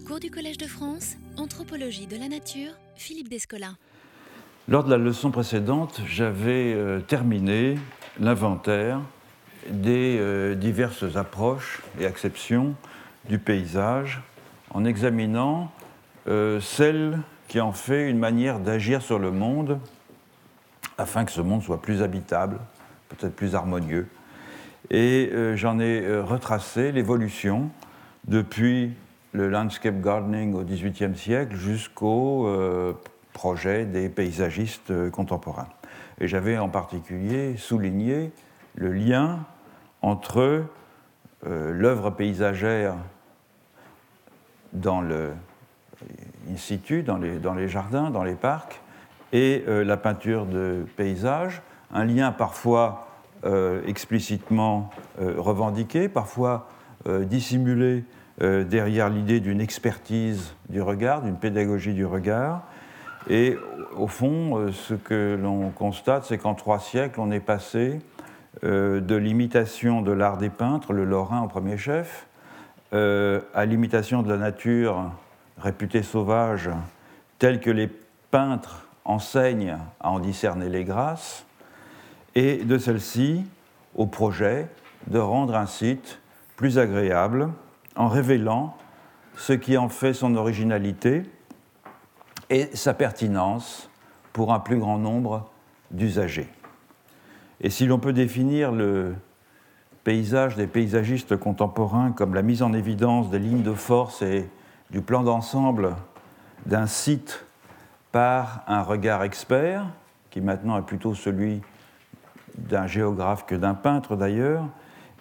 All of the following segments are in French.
Cours du Collège de France, Anthropologie de la Nature, Philippe Descola. Lors de la leçon précédente, j'avais euh, terminé l'inventaire des euh, diverses approches et acceptions du paysage en examinant euh, celle qui en fait une manière d'agir sur le monde afin que ce monde soit plus habitable, peut-être plus harmonieux. Et j'en ai retracé l'évolution depuis le landscape gardening au XVIIIe siècle jusqu'au euh, projet des paysagistes euh, contemporains. Et j'avais en particulier souligné le lien entre euh, l'œuvre paysagère dans le in dans les, dans les jardins, dans les parcs, et la peinture de paysage, un lien parfois explicitement revendiqué, parfois dissimulé euh, derrière l'idée d'une expertise du regard, d'une pédagogie du regard. Et au fond, euh, ce que l'on constate, c'est qu'en trois siècles, on est passé euh, de l'imitation de l'art des peintres, le Lorrain au premier chef, à l'imitation de la nature réputée sauvage, telle que les peintres enseignent à en discerner les grâces, et de celle-ci au projet de rendre un site plus agréable, en révélant ce qui en fait son originalité et sa pertinence pour un plus grand nombre d'usagers. Et si l'on peut définir le paysage des paysagistes contemporains comme la mise en évidence des lignes de force et du plan d'ensemble d'un site par un regard expert, qui maintenant est plutôt celui d'un géographe que d'un peintre d'ailleurs,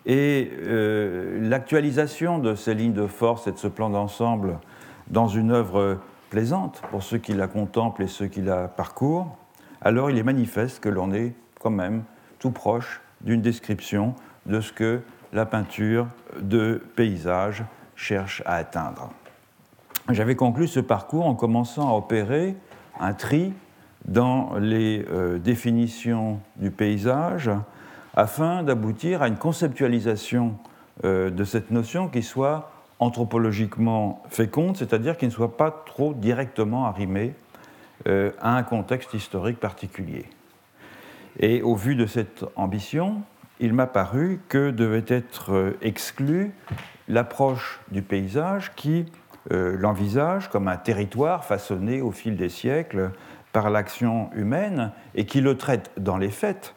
et euh, l'actualisation de ces lignes de force et de ce plan d'ensemble dans une œuvre plaisante pour ceux qui la contemplent et ceux qui la parcourent, alors il est manifeste que l'on est quand même tout proche d'une description de ce que la peinture de paysage cherche à atteindre. J'avais conclu ce parcours en commençant à opérer un tri dans les euh, définitions du paysage afin d'aboutir à une conceptualisation euh, de cette notion qui soit anthropologiquement féconde, c'est-à-dire qui ne soit pas trop directement arrimée euh, à un contexte historique particulier. Et au vu de cette ambition, il m'a paru que devait être euh, exclue l'approche du paysage qui l'envisage comme un territoire façonné au fil des siècles par l'action humaine et qui le traite dans les faits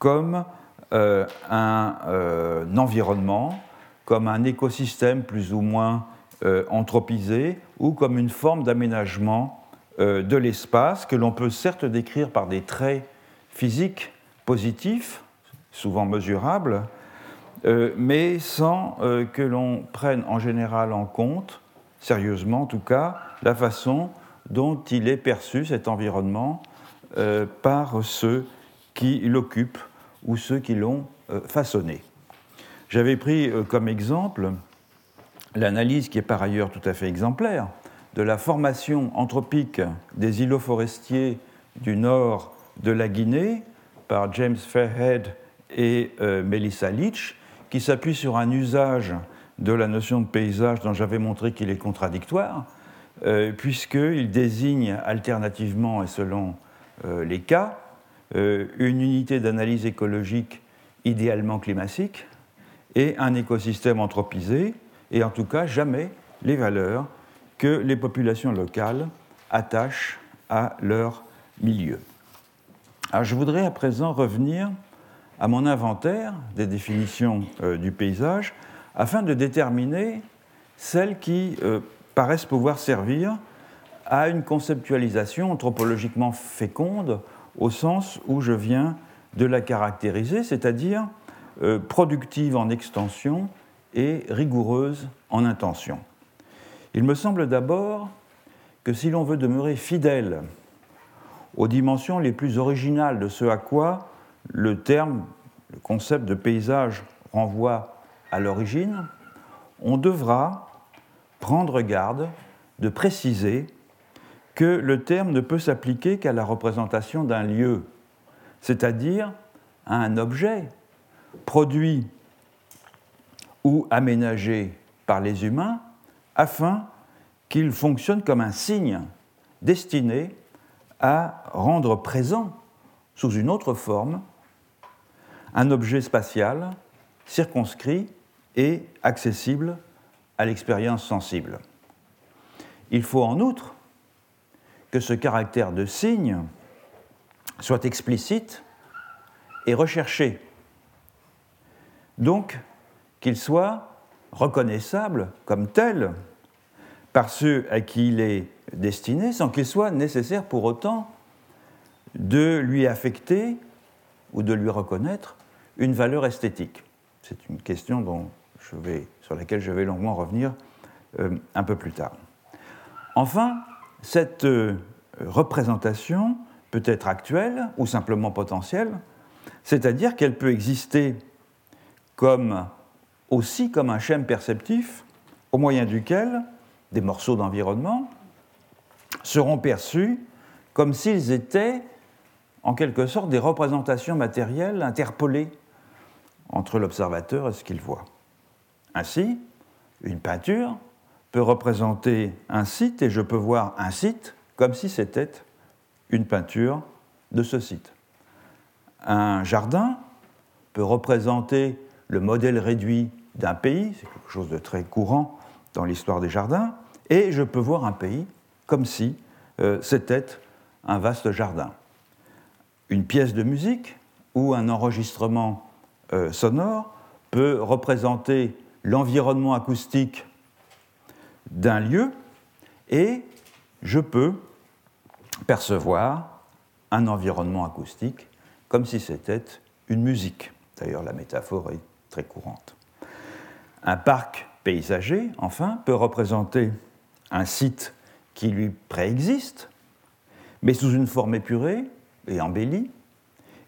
comme euh, un, euh, environnement, comme un écosystème plus ou moins euh, anthropisé, ou comme une forme d'aménagement de l'espace que l'on peut certes décrire par des traits physiques positifs, souvent mesurables, mais sans que l'on prenne en général en compte, sérieusement en tout cas, la façon dont il est perçu cet environnement par ceux qui l'occupent ou ceux qui l'ont euh, façonné. J'avais pris euh, comme exemple l'analyse qui est par ailleurs tout à fait exemplaire de la formation anthropique des îlots forestiers du nord de la Guinée par James Fairhead et euh, Melissa Leach, qui s'appuie sur un usage de la notion de paysage dont j'avais montré qu'il est contradictoire, puisqu'il désigne alternativement et selon les cas une unité d'analyse écologique idéalement climatique et un écosystème anthropisé, et en tout cas jamais les valeurs que les populations locales attachent à leur milieu. Alors je voudrais à présent revenir à mon inventaire des définitions euh, du paysage afin de déterminer celles qui euh, paraissent pouvoir servir à une conceptualisation anthropologiquement féconde au sens où je viens de la caractériser, c'est-à-dire euh, productive en extension et rigoureuse en intention. Il me semble d'abord que si l'on veut demeurer fidèle aux dimensions les plus originales de ce à quoi le terme, le concept de paysage renvoie à l'origine, on devra prendre garde de préciser que le terme ne peut s'appliquer qu'à la représentation d'un lieu, c'est-à-dire à un objet produit ou aménagé par les humains afin qu'il fonctionne comme un signe destiné à rendre présent, sous une autre forme, un objet spatial circonscrit et accessible à l'expérience sensible. Il faut en outre que ce caractère de signe soit explicite et recherché. Donc, qu'il soit reconnaissable comme tel par ceux à qui il est destiné, sans qu'il soit nécessaire pour autant de lui affecter ou de lui reconnaître une valeur esthétique. C'est une question dont je vais, sur laquelle je vais longuement revenir euh, un peu plus tard. Enfin, cette euh, représentation peut être actuelle ou simplement potentielle, c'est-à-dire qu'elle peut exister aussi comme un schème perceptif au moyen duquel des morceaux d'environnement seront perçus comme s'ils étaient en quelque sorte des représentations matérielles interpolées entre l'observateur et ce qu'il voit. Ainsi, une peinture peut représenter un site et je peux voir un site comme si c'était une peinture de ce site. Un jardin peut représenter le modèle réduit d'un pays, c'est quelque chose de très courant dans l'histoire des jardins, et je peux voir un pays comme si euh, c'était un vaste jardin. Une pièce de musique ou un enregistrement euh, sonore peut représenter l'environnement acoustique d'un lieu et je peux percevoir un environnement acoustique comme si c'était une musique. D'ailleurs, la métaphore est très courante. Un parc paysager, enfin, peut représenter un site qui lui préexiste, mais sous une forme épurée et embellie,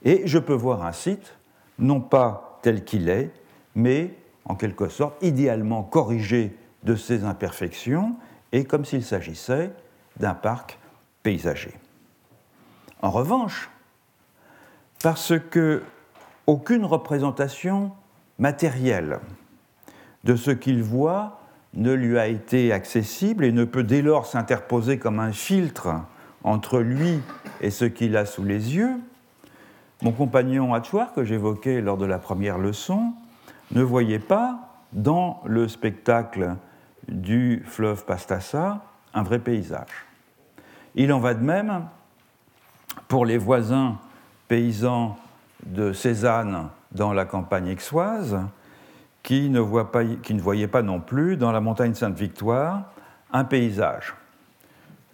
et je peux voir un site non pas tel qu'il est, mais en quelque sorte idéalement corrigé de ses imperfections, et comme s'il s'agissait d'un parc paysager. En revanche, parce que aucune représentation matérielle de ce qu'il voit ne lui a été accessible et ne peut dès lors s'interposer comme un filtre entre lui et ce qu'il a sous les yeux, mon compagnon Hatchwar, que j'évoquais lors de la première leçon, ne voyait pas dans le spectacle du fleuve Pastassa un vrai paysage. Il en va de même pour les voisins paysans de Cézanne dans la campagne aixoise, qui ne, voyaient pas non plus dans la montagne Sainte-Victoire un paysage.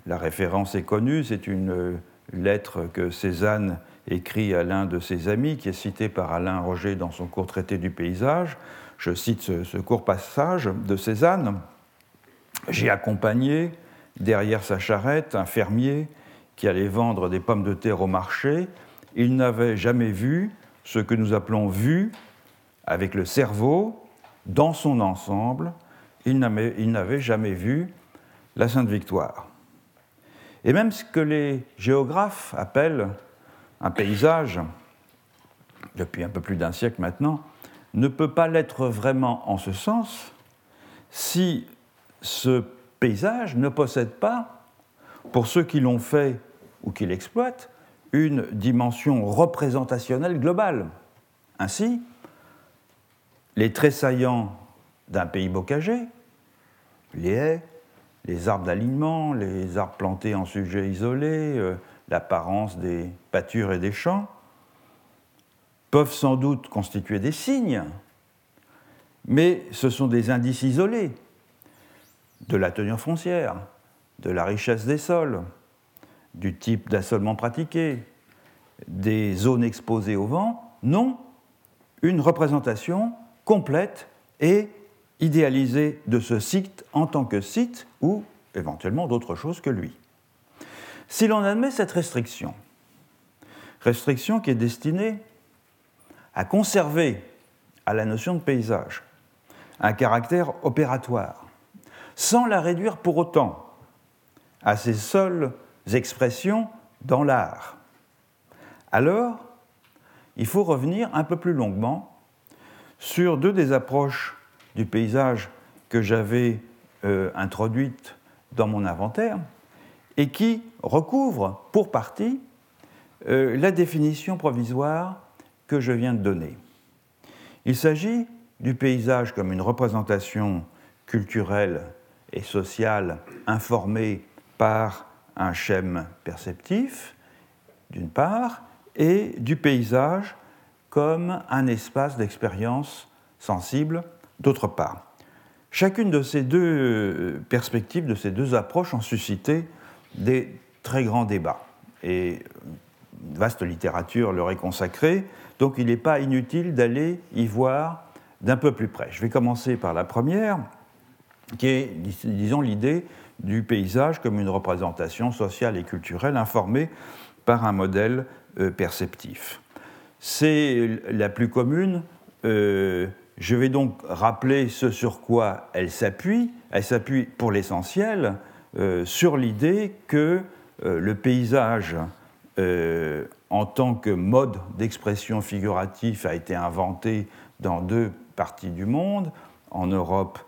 La référence est connue, c'est une lettre que Cézanne écrit à l'un de ses amis, qui est cité par Alain Roger dans son court traité du paysage. Je cite ce, court passage de Cézanne. J'ai accompagné derrière sa charrette un fermier qui allait vendre des pommes de terre au marché. Il n'avait jamais vu ce que nous appelons vu avec le cerveau dans son ensemble. Il n'avait jamais vu la Sainte Victoire. Et même ce que les géographes appellent un paysage, depuis un peu plus d'un siècle maintenant, ne peut pas l'être vraiment en ce sens si ce paysage ne possède pas, pour ceux qui l'ont fait ou qui l'exploitent, une dimension représentationnelle globale. Ainsi, les traits saillants d'un pays bocagé, les haies, les arbres d'alignement, les arbres plantés en sujets isolés, euh, l'apparence des pâtures et des champs, peuvent sans doute constituer des signes, mais ce sont des indices isolés de la tenue foncière, de la richesse des sols, du type d'assolement pratiqué, des zones exposées au vent, non, une représentation complète et idéalisée de ce site en tant que site ou éventuellement d'autre chose que lui. Si l'on admet cette restriction, restriction qui est destinée à conserver à la notion de paysage un caractère opératoire, sans la réduire pour autant à ses seules expressions dans l'art, alors il faut revenir un peu plus longuement sur deux des approches du paysage que j'avais euh, introduites dans mon inventaire et qui recouvre pour partie euh, la définition provisoire que je viens de donner. Il s'agit du paysage comme une représentation culturelle et sociale informée par un schème perceptif, d'une part, et du paysage comme un espace d'expérience sensible, d'autre part. Chacune de ces deux euh, perspectives, de ces deux approches ont suscité des très grands débats. Et une vaste littérature leur est consacrée, donc il n'est pas inutile d'aller y voir d'un peu plus près. Je vais commencer par la première, qui est, disons, l'idée du paysage comme une représentation sociale et culturelle informée par un modèle euh, perceptif. C'est la plus commune. Euh, je vais donc rappeler ce sur quoi elle s'appuie. Elle s'appuie pour l'essentiel euh, sur l'idée que le paysage en tant que mode d'expression figuratif a été inventé dans deux parties du monde, en Europe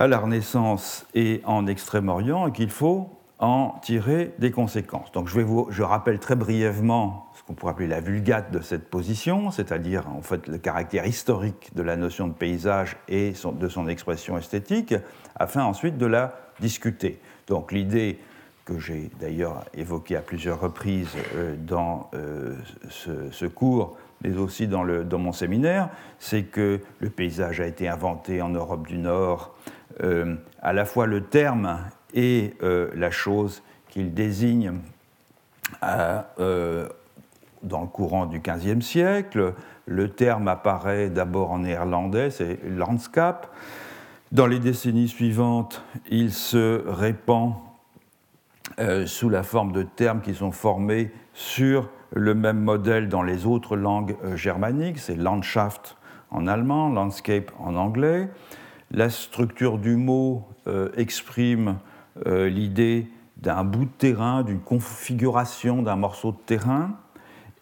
à la Renaissance et en Extrême-Orient, et qu'il faut en tirer des conséquences. Donc je, rappelle très brièvement ce qu'on pourrait appeler la vulgate de cette position, c'est-à-dire en fait le caractère historique de la notion de paysage et de son expression esthétique, afin ensuite de la discuter. Donc l'idée que j'ai d'ailleurs évoquée à plusieurs reprises euh, dans euh, ce, cours, mais aussi dans mon séminaire, c'est que le paysage a été inventé en Europe du Nord euh, à la fois le terme et euh, la chose qu'il désigne euh, dans le courant du XVe siècle. Le terme apparaît d'abord en néerlandais, c'est landscape. Dans les décennies suivantes, il se répand sous la forme de termes qui sont formés sur le même modèle dans les autres langues germaniques, c'est Landschaft en allemand, landscape en anglais. La structure du mot euh, exprime euh, l'idée d'un bout de terrain, d'une configuration d'un morceau de terrain,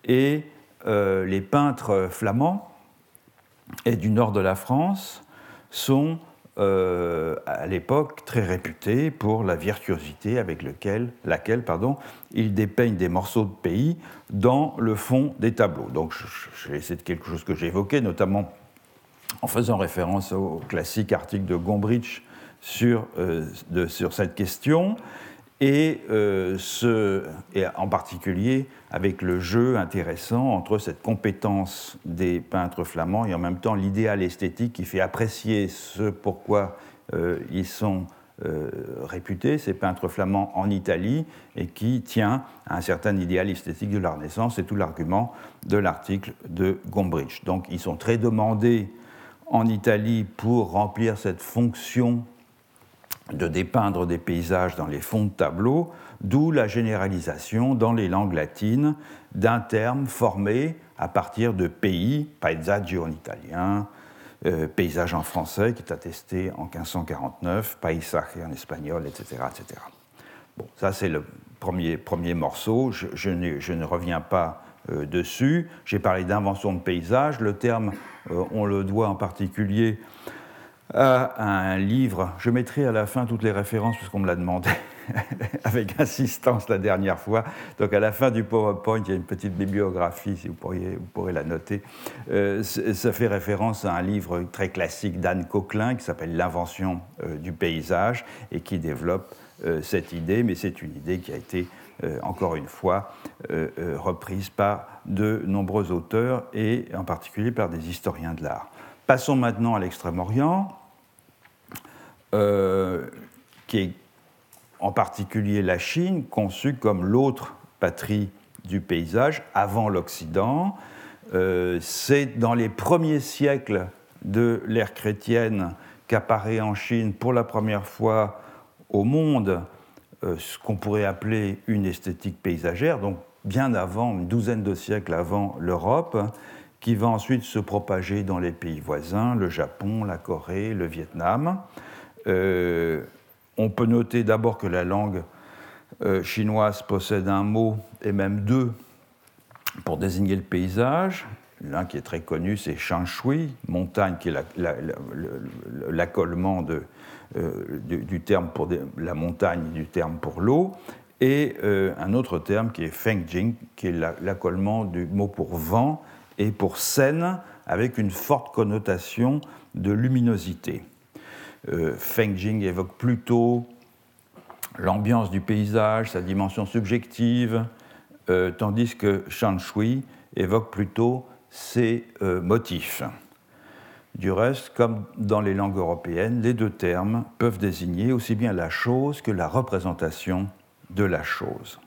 et euh, les peintres flamands et du nord de la France sont à l'époque très réputés pour la virtuosité avec laquelle pardon, ils dépeignent des morceaux de pays dans le fond des tableaux. Donc c'est quelque chose que j'ai évoqué, notamment en faisant référence au classique article de Gombrich sur, euh, sur cette question, et, euh, et, en particulier avec le jeu intéressant entre cette compétence des peintres flamands et en même temps l'idéal esthétique qui fait apprécier ce pourquoi euh, ils sont réputés, ces peintres flamands en Italie, et qui tient à un certain idéal esthétique de la Renaissance. C'est tout l'argument de l'article de Gombrich. Donc ils sont très demandés en Italie pour remplir cette fonction de dépeindre des paysages dans les fonds de tableau, d'où la généralisation dans les langues latines d'un terme formé à partir de pays, paesaggio en italien, euh, paysage en français qui est attesté en 1549, paisaje en espagnol, etc. etc. Bon, ça c'est le premier, premier morceau, je, je, ne, reviens pas dessus. J'ai parlé d'invention de paysage. Le terme, euh, on le doit en particulier à un livre. Je mettrai à la fin toutes les références puisqu'on me l'a demandé avec insistance la dernière fois. Donc à la fin du PowerPoint, il y a une petite bibliographie, si vous, pourriez, vous pourrez la noter. Euh, ça fait référence à un livre très classique d'Anne Coquelin qui s'appelle L'invention du paysage et qui développe cette idée, mais c'est une idée qui a été euh, encore une fois, euh, euh, reprise par de nombreux auteurs et en particulier par des historiens de l'art. Passons maintenant à l'Extrême-Orient, qui est en particulier la Chine, conçue comme l'autre patrie du paysage avant l'Occident. C'est dans les premiers siècles de l'ère chrétienne qu'apparaît en Chine pour la première fois au monde ce qu'on pourrait appeler une esthétique paysagère, donc bien avant, une douzaine de siècles avant l'Europe, qui va ensuite se propager dans les pays voisins, le Japon, la Corée, le Vietnam. Euh, on peut noter d'abord que la langue euh, chinoise possède un mot, et même deux, pour désigner le paysage. L'un qui est très connu, c'est Shanshui, montagne qui est l'accollement de, du, terme pour la montagne du terme pour l'eau, et un autre terme qui est Fengjing, qui est l'accollement du mot pour vent et pour scène, avec une forte connotation de luminosité. Fengjing évoque plutôt l'ambiance du paysage, sa dimension subjective, euh, tandis que Shui évoque plutôt ses euh, motifs. Du reste, comme dans les langues européennes, les deux termes peuvent désigner aussi bien la chose que la représentation de la chose.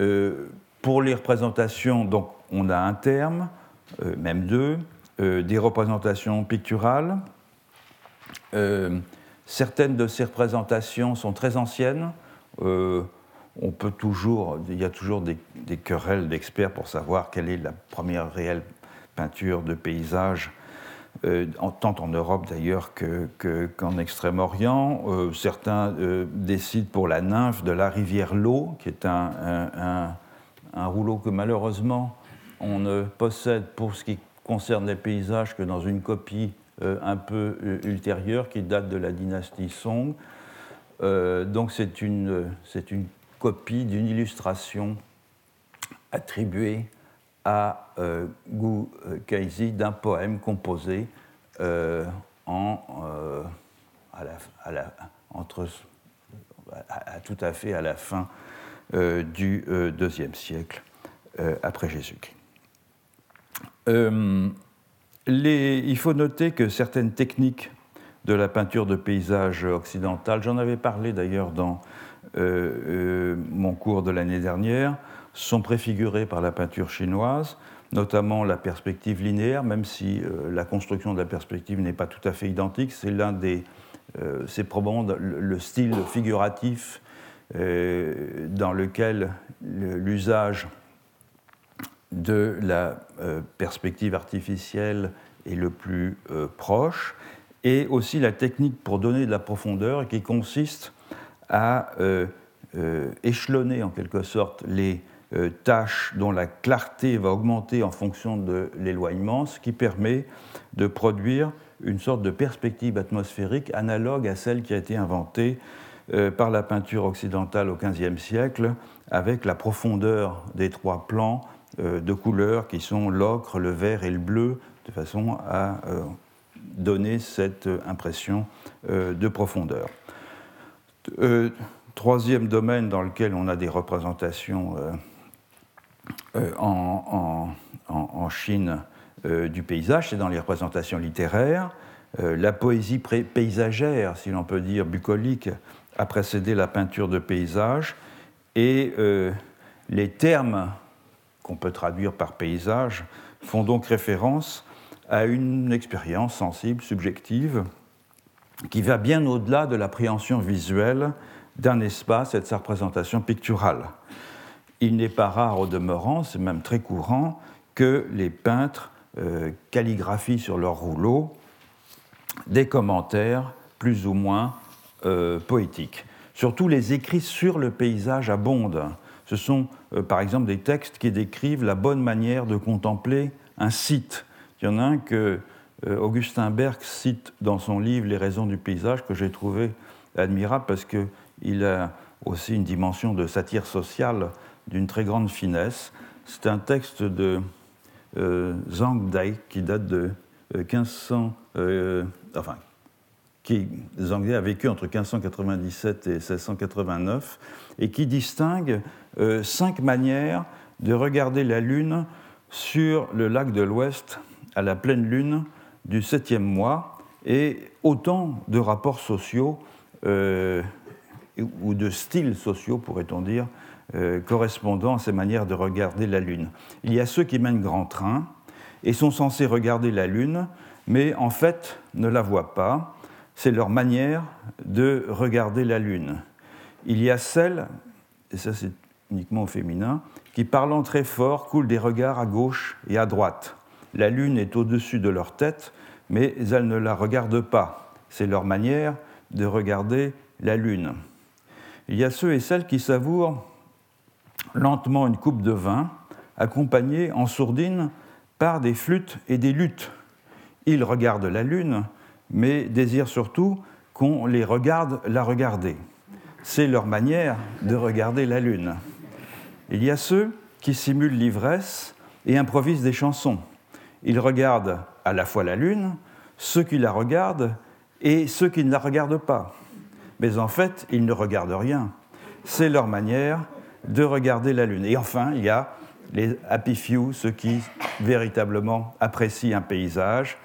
Euh, pour les représentations, donc, on a un terme, même deux, des représentations picturales. Certaines de ces représentations sont très anciennes. Euh, on peut il y a toujours des, querelles d'experts pour savoir quelle est la première réelle peinture de paysage, euh, tant en Europe d'ailleurs qu'en Extrême-Orient. Euh, certains décident pour la nymphe de la rivière L'eau, qui est un, rouleau que malheureusement on ne possède pour ce qui concerne les paysages que dans une copie euh, un peu euh, ultérieure qui date de la dynastie Song. Euh, donc c'est une, copie d'une illustration attribuée à Gu Kaizi d'un poème composé tout à fait à la fin du deuxième siècle après Jésus-Christ. Il faut noter que certaines techniques de la peinture de paysage occidentale, j'en avais parlé d'ailleurs dans euh, euh, mon cours de l'année dernière, sont préfigurées par la peinture chinoise, notamment la perspective linéaire, même si euh, la construction de la perspective n'est pas tout à fait identique. C'est l'un des, c'est probablement le, style figuratif dans lequel l'usage de la euh, perspective artificielle est le plus euh, proche, et aussi la technique pour donner de la profondeur qui consiste à euh, échelonner en quelque sorte les tâches dont la clarté va augmenter en fonction de l'éloignement, ce qui permet de produire une sorte de perspective atmosphérique analogue à celle qui a été inventée par la peinture occidentale au XVe siècle, avec la profondeur des trois plans euh, de couleurs qui sont l'ocre, le vert et le bleu, de façon à euh, donner cette impression euh, de profondeur. Troisième domaine dans lequel on a des représentations en, Chine du paysage, c'est dans les représentations littéraires. la poésie paysagère, si l'on peut dire, bucolique, a précédé la peinture de paysage et les termes qu'on peut traduire par paysage, font donc référence à une expérience sensible, subjective, qui va bien au-delà de l'appréhension visuelle d'un espace et de sa représentation picturale. Il n'est pas rare au demeurant, c'est même très courant, que les peintres euh, calligraphient sur leur rouleau des commentaires plus ou moins euh, poétiques. Surtout les écrits sur le paysage abondent. Ce sont euh, par exemple des textes qui décrivent la bonne manière de contempler un site. Il y en a un que Augustin Berg cite dans son livre Les raisons du paysage, que j'ai trouvé admirable parce qu'il a aussi une dimension de satire sociale d'une très grande finesse. C'est un texte de euh, Zhang Dai qui date de 1500, enfin, qui Zhang Dai a vécu entre 1597 et 1689 et qui distingue euh, cinq manières de regarder la Lune sur le lac de l'Ouest à la pleine Lune du septième mois et autant de rapports sociaux euh, ou de styles sociaux, pourrait-on dire, euh, correspondant à ces manières de regarder la Lune. Il y a ceux qui mènent grand train et sont censés regarder la Lune, mais en fait ne la voient pas. C'est leur manière de regarder la Lune. Il y a celles, et ça c'est uniquement au féminin, qui parlant très fort coulent des regards à gauche et à droite. La lune est au-dessus de leur tête, mais elles ne la regardent pas. C'est leur manière de regarder la lune. Il y a ceux et celles qui savourent lentement une coupe de vin, accompagnée en sourdine par des flûtes et des luttes. Ils regardent la lune, mais désirent surtout qu'on les regarde la regarder. C'est leur manière de regarder la Lune. Il y a ceux qui simulent l'ivresse et improvisent des chansons. Ils regardent à la fois la Lune, ceux qui la regardent et ceux qui ne la regardent pas. Mais en fait, ils ne regardent rien. C'est leur manière de regarder la Lune. Et enfin, il y a les happy few, ceux qui véritablement apprécient un paysage.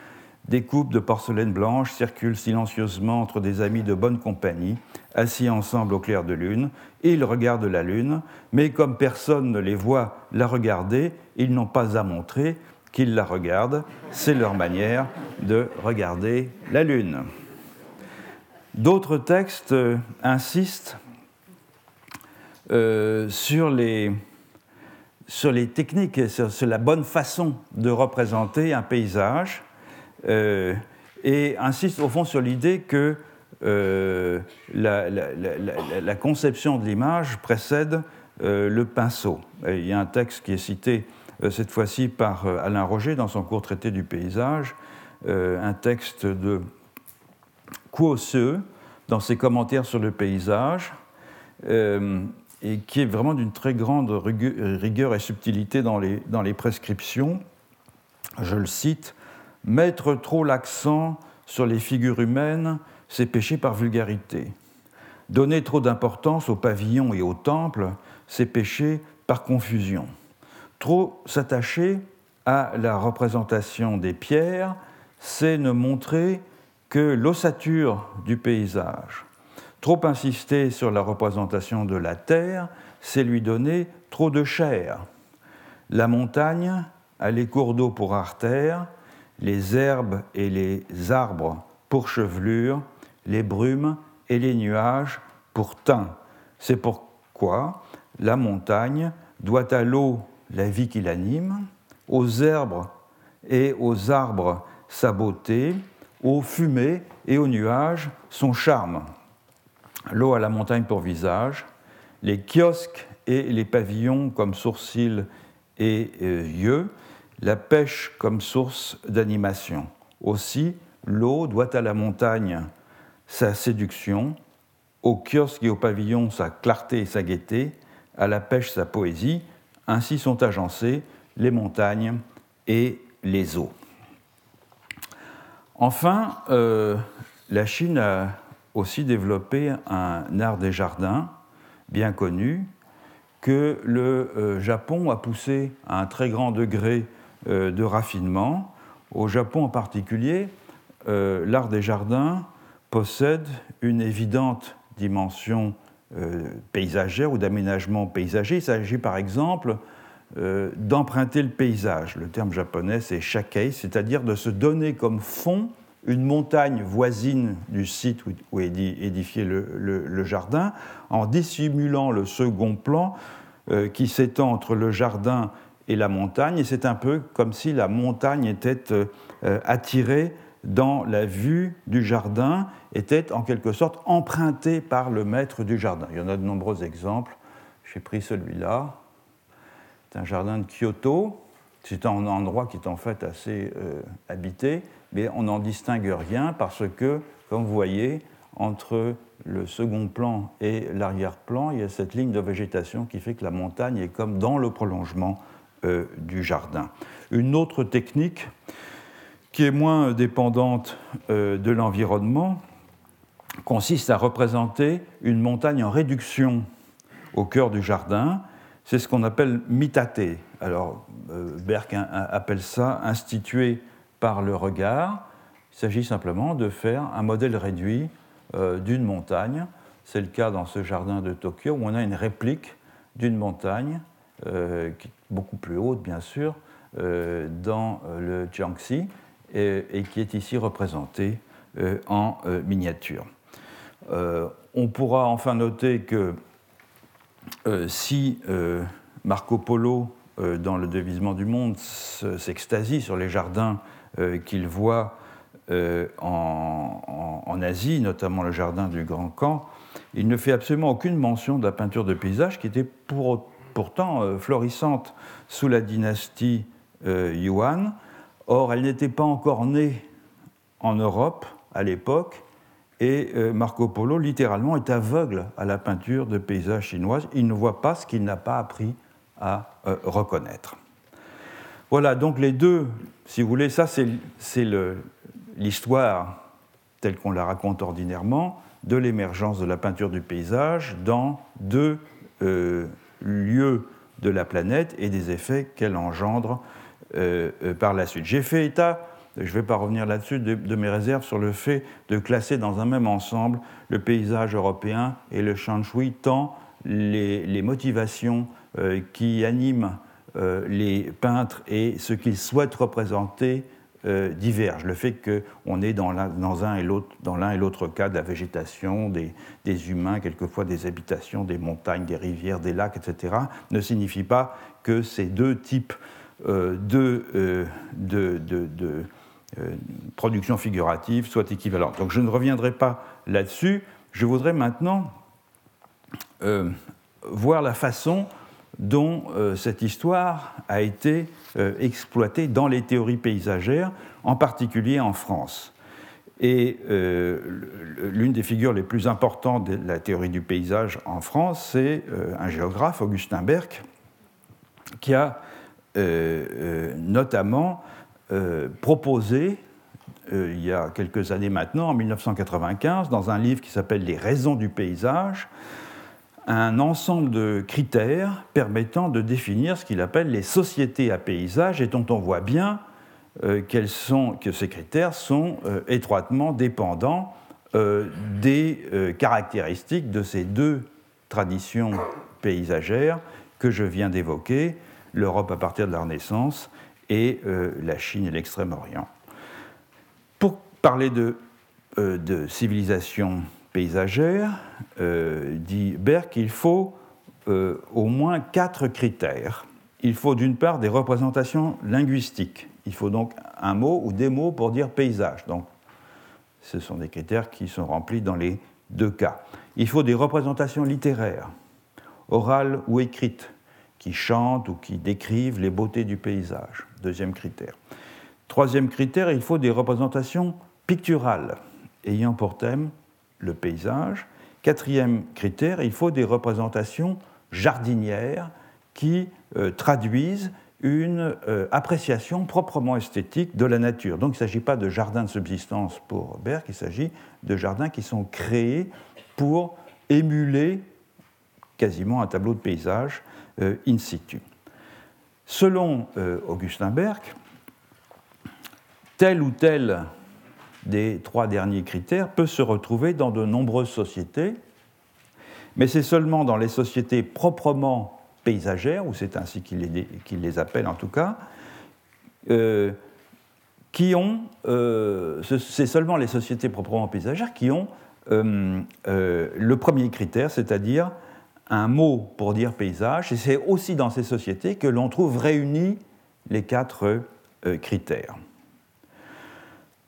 Des coupes de porcelaine blanche circulent silencieusement entre des amis de bonne compagnie, assis ensemble au clair de lune, ils regardent la lune, mais comme personne ne les voit la regarder, ils n'ont pas à montrer qu'ils la regardent, c'est leur manière de regarder la lune. D'autres textes euh, insistent euh, sur, les, sur les techniques, sur, sur, la bonne façon de représenter un paysage, euh, et insistent au fond sur l'idée que euh, la, conception de l'image précède le pinceau. il y a un texte qui est cité cette fois-ci par Alain Roger dans son court traité du paysage, un texte de Quoseux dans ses commentaires sur le paysage, et qui est vraiment d'une très grande rigueur et subtilité dans les, prescriptions. Je le cite Mettre trop l'accent sur les figures humaines c'est pécher par vulgarité. Donner trop d'importance aux pavillons et aux temples, c'est pécher par confusion. Trop s'attacher à la représentation des pierres, c'est ne montrer que l'ossature du paysage. Trop insister sur la représentation de la terre, c'est lui donner trop de chair. La montagne a les cours d'eau pour artère, les herbes et les arbres pour chevelure, les brumes et les nuages pour teint. C'est pourquoi la montagne doit à l'eau la vie qui l'anime, aux herbes et aux arbres sa beauté, aux fumées et aux nuages son charme. L'eau à la montagne pour visage, les kiosques et les pavillons comme sourcils et euh, yeux, la pêche comme source d'animation. Aussi, l'eau doit à la montagne sa séduction, au kiosque et au pavillon sa clarté et sa gaieté, à la pêche sa poésie, ainsi sont agencées les montagnes et les eaux. Enfin, euh, la Chine a aussi développé un art des jardins bien connu que le euh, Japon a poussé à un très grand degré euh, de raffinement. Au Japon en particulier, l'art des jardins possède une évidente dimension euh, paysagère ou d'aménagement paysager. Il s'agit par exemple euh, d'emprunter le paysage. Le terme japonais c'est shakei, c'est-à-dire de se donner comme fond une montagne voisine du site où est édifié le, jardin, en dissimulant le second plan euh, qui s'étend entre le jardin et la montagne. Et c'est un peu comme si la montagne était attirée dans la vue du jardin était en quelque sorte emprunté par le maître du jardin. Il y en a de nombreux exemples. J'ai pris celui-là. C'est un jardin de Kyoto. C'est un endroit qui est en fait assez euh, habité, mais on n'en distingue rien parce que, comme vous voyez, entre le second plan et l'arrière-plan, il y a cette ligne de végétation qui fait que la montagne est comme dans le prolongement euh, du jardin. Une autre technique qui est moins dépendante euh, de l'environnement, consiste à représenter une montagne en réduction au cœur du jardin. C'est ce qu'on appelle mitaté. Alors, euh, Berck appelle ça institué par le regard. Il s'agit simplement de faire un modèle réduit euh, d'une montagne. C'est le cas dans ce jardin de Tokyo où on a une réplique d'une montagne, euh, qui est beaucoup plus haute bien sûr, dans le Jiangxi, et, qui est ici représentée en miniature. Euh, on pourra enfin noter que euh, si euh, Marco Polo, dans le devisement du monde, s'extasie sur les jardins qu'il voit en, Asie, notamment le jardin du Grand Camp, il ne fait absolument aucune mention de la peinture de paysage qui était pourtant florissante sous la dynastie Yuan. Or, elle n'était pas encore née en Europe à l'époque, Et euh, Marco Polo, littéralement, est aveugle à la peinture de paysages chinoises. Il ne voit pas ce qu'il n'a pas appris à euh, reconnaître. Voilà, donc les deux, si vous voulez, ça c'est l'histoire telle qu'on la raconte ordinairement de l'émergence de la peinture du paysage dans deux euh, lieux de la planète et des effets qu'elle engendre par la suite. J'ai fait état je ne vais pas revenir là-dessus, de, mes réserves sur le fait de classer dans un même ensemble le paysage européen et le shui, tant les, motivations euh, qui animent euh, les peintres et ce qu'ils souhaitent représenter euh, divergent. Le fait qu'on est dans l'un et l'autre cas de la végétation, des, humains, quelquefois des habitations, des montagnes, des rivières, des lacs, etc., ne signifie pas que ces deux types de, de, de euh, production figurative soit équivalente. Donc je ne reviendrai pas là-dessus. Je voudrais maintenant euh, voir la façon dont euh, cette histoire a été exploitée dans les théories paysagères, en particulier en France. Et l'une des figures les plus importantes de la théorie du paysage en France, c'est un géographe, Augustin Berck, qui a notamment euh, proposé, euh, il y a quelques années maintenant, en 1995, dans un livre qui s'appelle Les raisons du paysage, un ensemble de critères permettant de définir ce qu'il appelle les sociétés à paysage et dont on voit bien euh, sont, que ces critères sont étroitement dépendants des caractéristiques de ces deux traditions paysagères que je viens d'évoquer, l'Europe à partir de la Renaissance et euh, la Chine et l'Extrême-Orient. Pour parler de, euh, de civilisation paysagère, euh, dit Berck, il faut au moins quatre critères. Il faut d'une part des représentations linguistiques. Il faut donc un mot ou des mots pour dire paysage. Donc, ce sont des critères qui sont remplis dans les deux cas. Il faut des représentations littéraires, orales ou écrites, qui chantent ou qui décrivent les beautés du paysage. Deuxième critère. Troisième critère, il faut des représentations picturales ayant pour thème le paysage. Quatrième critère, il faut des représentations jardinières qui euh, traduisent une euh, appréciation proprement esthétique de la nature. Donc il ne s'agit pas de jardins de subsistance pour Berck, il s'agit de jardins qui sont créés pour émuler quasiment un tableau de paysage euh, in situ. Selon Augustin Berck, tel ou tel des trois derniers critères peut se retrouver dans de nombreuses sociétés, mais c'est seulement dans les sociétés proprement paysagères, ou c'est ainsi qu'il les, appelle en tout cas, euh, qui ont, euh, c'est seulement les sociétés proprement paysagères qui ont le premier critère, c'est-à-dire un mot pour dire paysage, et c'est aussi dans ces sociétés que l'on trouve réunis les quatre euh, critères.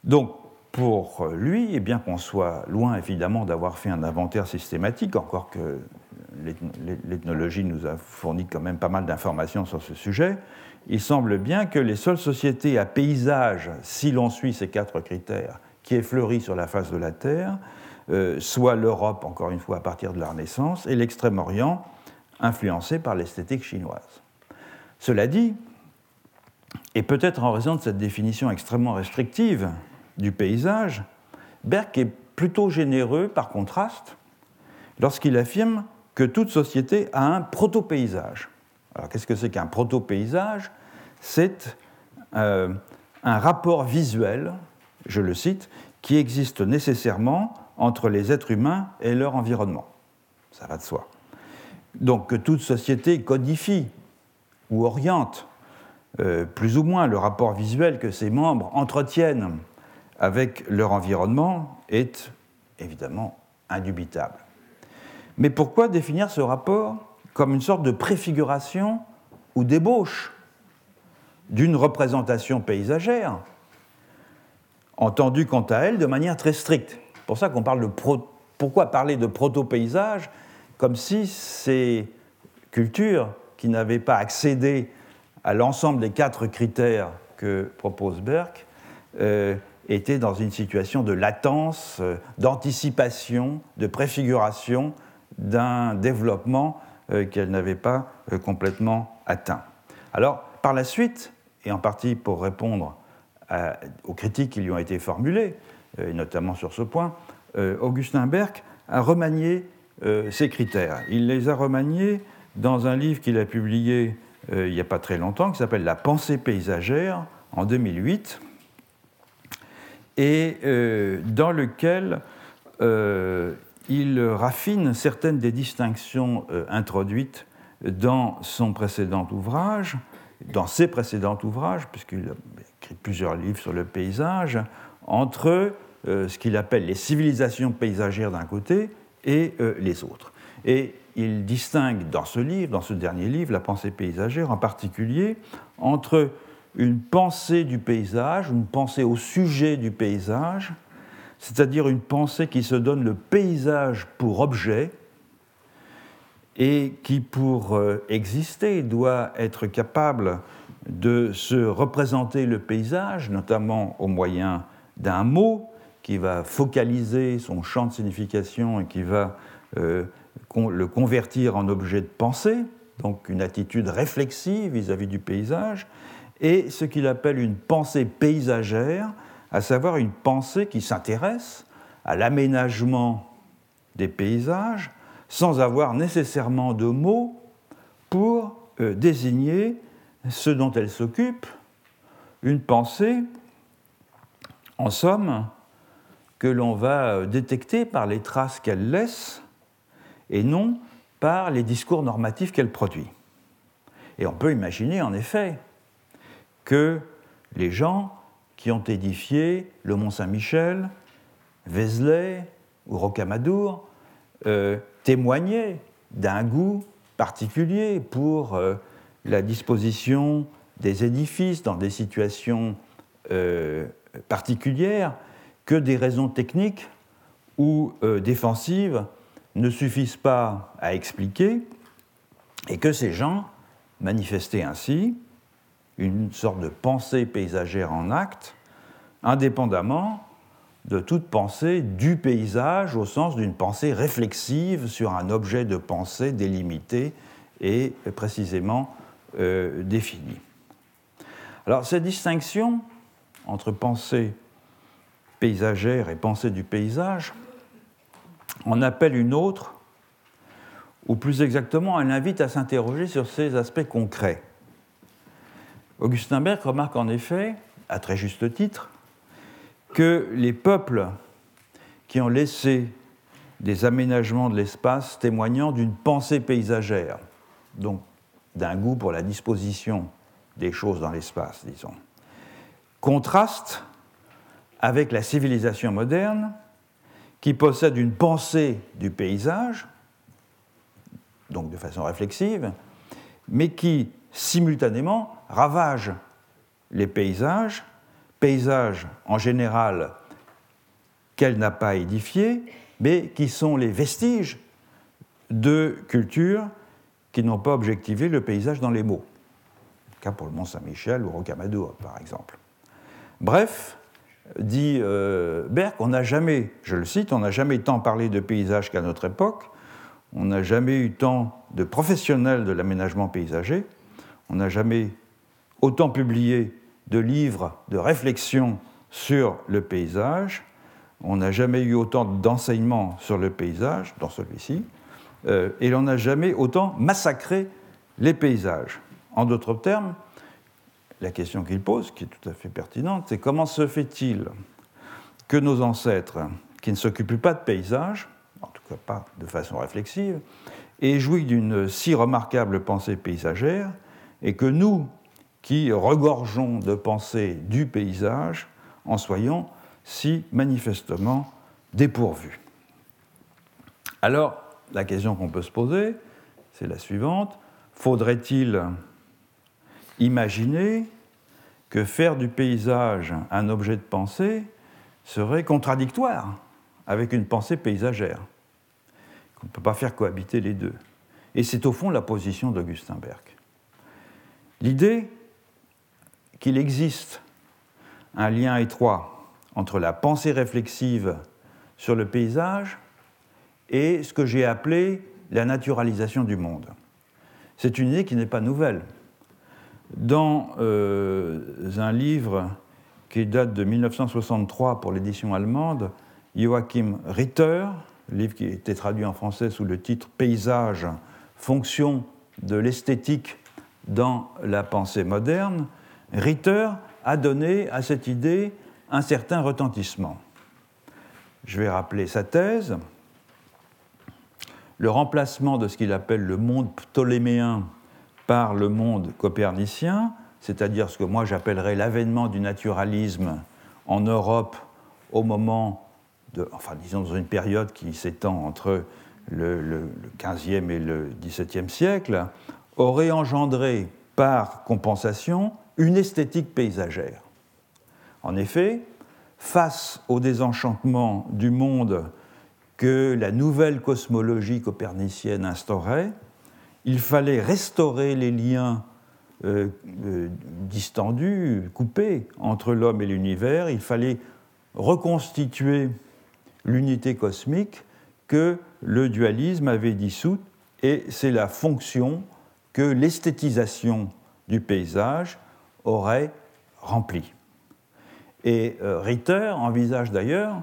Donc, pour lui, et bien qu'on soit loin évidemment d'avoir fait un inventaire systématique, encore que l'ethnologie nous a fourni quand même pas mal d'informations sur ce sujet, il semble bien que les seules sociétés à paysage, si l'on suit ces quatre critères, qui fleuri sur la face de la Terre, euh, soit l'Europe, encore une fois, à partir de la Renaissance, et l'Extrême-Orient, influencé par l'esthétique chinoise. Cela dit, et peut-être en raison de cette définition extrêmement restrictive du paysage, Berck est plutôt généreux, par contraste, lorsqu'il affirme que toute société a un proto-paysage. Alors qu'est-ce que c'est qu'un proto-paysage? C'est euh, un rapport visuel, je le cite, qui existe nécessairement entre les êtres humains et leur environnement. Ça va de soi. Donc que toute société codifie ou oriente euh, plus ou moins le rapport visuel que ses membres entretiennent avec leur environnement est évidemment indubitable. Mais pourquoi définir ce rapport comme une sorte de préfiguration ou d'ébauche d'une représentation paysagère, entendue quant à elle de manière très stricte? Pour ça qu'on parle de pourquoi parler de proto-paysage comme si ces cultures qui n'avaient pas accédé à l'ensemble des quatre critères que propose Berck euh, était dans une situation de latence, euh, d'anticipation, de préfiguration d'un développement euh, qu'elle n'avait pas euh, complètement atteint. Alors, par la suite, et en partie pour répondre aux critiques qui lui ont été formulées, et notamment sur ce point, Augustin Berck a remanié ces critères. Il les a remaniés dans un livre qu'il a publié il n'y a pas très longtemps, qui s'appelle La pensée paysagère, en 2008, et euh, dans lequel euh, il raffine certaines des distinctions euh, introduites dans son précédent ouvrage, dans ses précédents ouvrages, puisqu'il a écrit plusieurs livres sur le paysage, entre ce qu'il appelle les civilisations paysagères d'un côté et les autres. Et il distingue dans ce livre, dans ce dernier livre, la pensée paysagère en particulier, entre une pensée du paysage, une pensée au sujet du paysage, c'est-à-dire une pensée qui se donne le paysage pour objet et qui, pour euh, exister, doit être capable de se représenter le paysage, notamment au moyen d'un mot qui va focaliser son champ de signification et qui va euh, le convertir en objet de pensée, donc une attitude réflexive vis à -vis du paysage, et ce qu'il appelle une pensée paysagère, à savoir une pensée qui s'intéresse à l'aménagement des paysages sans avoir nécessairement de mots pour euh, désigner ce dont elle s'occupe, une pensée, en somme, que l'on va euh, détecter par les traces qu'elle laisse et non par les discours normatifs qu'elle produit. Et on peut imaginer en effet que les gens qui ont édifié le Mont Saint-Michel, Vézelay ou Rocamadour euh, témoignaient d'un goût particulier pour euh, la disposition des édifices dans des situations euh, particulières que des raisons techniques ou défensives ne suffisent pas à expliquer et que ces gens manifestaient ainsi une sorte de pensée paysagère en acte, indépendamment de toute pensée du paysage au sens d'une pensée réflexive sur un objet de pensée délimité et précisément euh, défini. Alors cette distinction entre pensée paysagère et pensée du paysage, on appelle une autre, ou plus exactement, elle invite à s'interroger sur ces aspects concrets. Augustin Berg remarque en effet, à très juste titre, que les peuples qui ont laissé des aménagements de l'espace témoignant d'une pensée paysagère, donc d'un goût pour la disposition des choses dans l'espace, disons, contrastent avec la civilisation moderne qui possède une pensée du paysage, donc de façon réflexive, mais qui simultanément ravage les paysages, paysages en général qu'elle n'a pas édifiés, mais qui sont les vestiges de cultures qui n'ont pas objectivé le paysage dans les mots. Cas pour le Mont Saint-Michel ou Rocamadour, par exemple. Bref, dit euh, Berck, on n'a jamais, je le cite, on n'a jamais tant parlé de paysage qu'à notre époque, on n'a jamais eu tant de professionnels de l'aménagement paysager, on n'a jamais autant publié de livres de réflexion sur le paysage, on n'a jamais eu autant d'enseignements sur le paysage, dans celui-ci, euh, et on n'a jamais autant massacré les paysages. En d'autres termes, la question qu'il pose, qui est tout à fait pertinente, c'est comment se fait-il que nos ancêtres, qui ne s'occupent pas de paysages, en tout cas pas de façon réflexive, aient joui d'une si remarquable pensée paysagère, et que nous, qui regorgeons de pensées du paysage, en soyons si manifestement dépourvus. Alors, la question qu'on peut se poser, c'est la suivante. Faudrait-il imaginer que faire du paysage un objet de pensée serait contradictoire avec une pensée paysagère Qu'on ne peut pas faire cohabiter les deux? Et c'est au fond la position d'Augustin Berg. L'idée qu'il existe un lien étroit entre la pensée réflexive sur le paysage et ce que j'ai appelé la naturalisation du monde. C'est une idée qui n'est pas nouvelle. Dans euh, un livre qui date de 1963 pour l'édition allemande, Joachim Ritter, livre qui a été traduit en français sous le titre Paysage, fonction de l'esthétique dans la pensée moderne, Ritter a donné à cette idée un certain retentissement. Je vais rappeler sa thèse le remplacement de ce qu'il appelle le monde ptoléméen par le monde copernicien, c'est-à-dire ce que moi j'appellerais l'avènement du naturalisme en Europe au moment enfin disons dans une période qui s'étend entre le, le, 15e et le 17e siècle, aurait engendré par compensation une esthétique paysagère. En effet, face au désenchantement du monde que la nouvelle cosmologie copernicienne instaurait, il fallait restaurer les liens euh, euh, distendus, coupés entre l'homme et l'univers, il fallait reconstituer l'unité cosmique que le dualisme avait dissoute, et c'est la fonction que l'esthétisation du paysage aurait remplie. Et euh, Ritter envisage d'ailleurs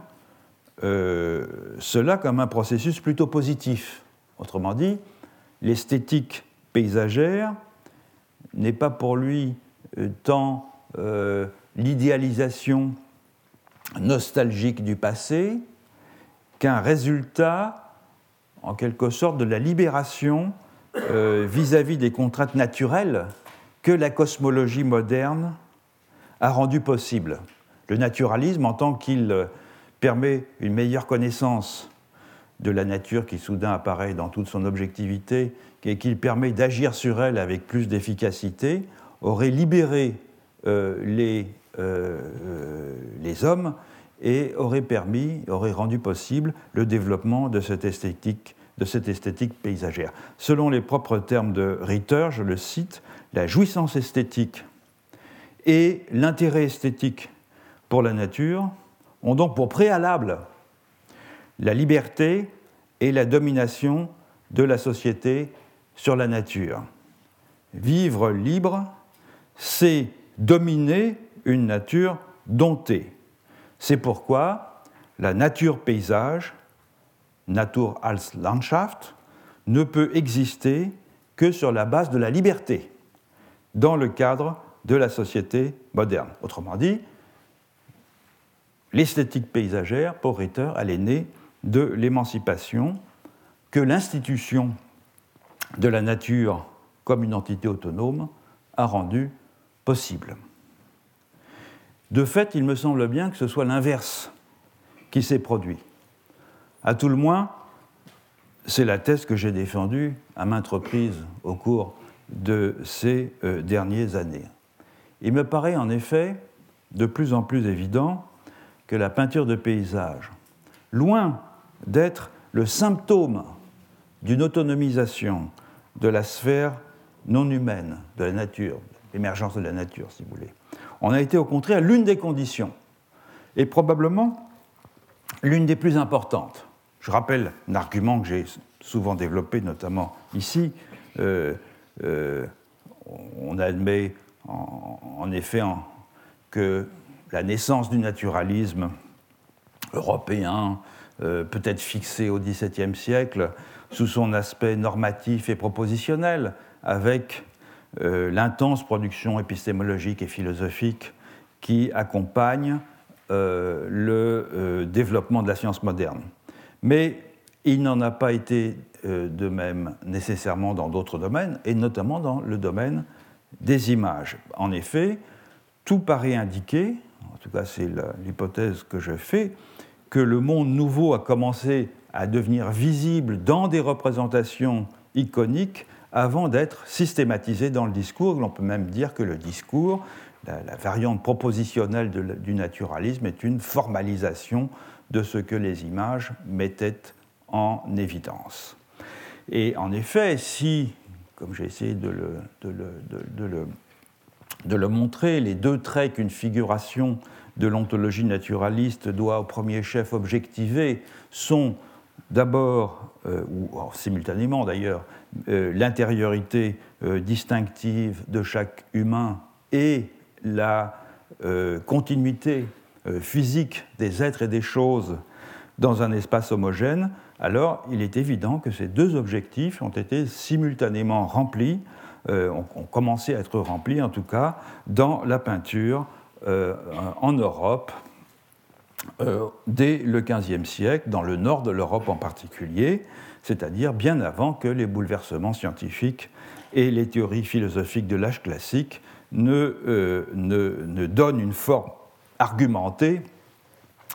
euh, cela comme un processus plutôt positif. Autrement dit, l'esthétique paysagère n'est pas pour lui euh, tant l'idéalisation nostalgique du passé qu'un résultat, en quelque sorte, de la libération vis-à-vis -vis des contraintes naturelles que la cosmologie moderne a rendues possibles. Le naturalisme, en tant qu'il permet une meilleure connaissance de la nature qui soudain apparaît dans toute son objectivité et qu'il permet d'agir sur elle avec plus d'efficacité, aurait libéré euh, les, euh, euh, les hommes et aurait permis, aurait rendu possible le développement de cette esthétique, de cette esthétique paysagère. Selon les propres termes de Ritter, je le cite, la jouissance esthétique et l'intérêt esthétique pour la nature ont donc pour préalable la liberté et la domination de la société sur la nature. Vivre libre, c'est dominer une nature domptée. C'est pourquoi la nature-paysage, Natur als Landschaft, ne peut exister que sur la base de la liberté, dans le cadre de la société moderne. Autrement dit, l'esthétique paysagère, pour Ritter, elle est née de l'émancipation que l'institution de la nature comme une entité autonome a rendue possible. De fait, il me semble bien que ce soit l'inverse qui s'est produit. À tout le moins, c'est la thèse que j'ai défendue à maintes reprises au cours de ces euh, dernières années. Il me paraît en effet de plus en plus évident que la peinture de paysage, loin d'être le symptôme d'une autonomisation de la sphère non humaine de la nature, l'émergence de la nature, si vous voulez, on a été au contraire l'une des conditions, et probablement l'une des plus importantes. Je rappelle un argument que j'ai souvent développé, notamment ici. Euh, euh, on admet en, effet que la naissance du naturalisme européen, euh, peut-être fixé au XVIIe siècle, sous son aspect normatif et propositionnel, avec l'intense production épistémologique et philosophique qui accompagne le développement de la science moderne. Mais il n'en a pas été de même nécessairement dans d'autres domaines, et notamment dans le domaine des images. En effet, tout paraît indiquer, en tout cas c'est l'hypothèse que je fais, que le monde nouveau a commencé à devenir visible dans des représentations iconiques avant d'être systématisé dans le discours. On peut même dire que le discours, la, variante propositionnelle du naturalisme, est une formalisation de ce que les images mettaient en évidence. Et en effet, si, comme j'ai essayé de le, montrer, les deux traits qu'une figuration de l'ontologie naturaliste doit au premier chef objectiver sont d'abord, euh, ou simultanément d'ailleurs, euh, l'intériorité euh, distinctive de chaque humain et la continuité physique des êtres et des choses dans un espace homogène, alors il est évident que ces deux objectifs ont été simultanément remplis, ont, commencé à être remplis en tout cas, dans la peinture en Europe euh, dès le XVe siècle, dans le nord de l'Europe en particulier, c'est-à-dire bien avant que les bouleversements scientifiques et les théories philosophiques de l'âge classique ne, euh, ne, donnent une forme argumentée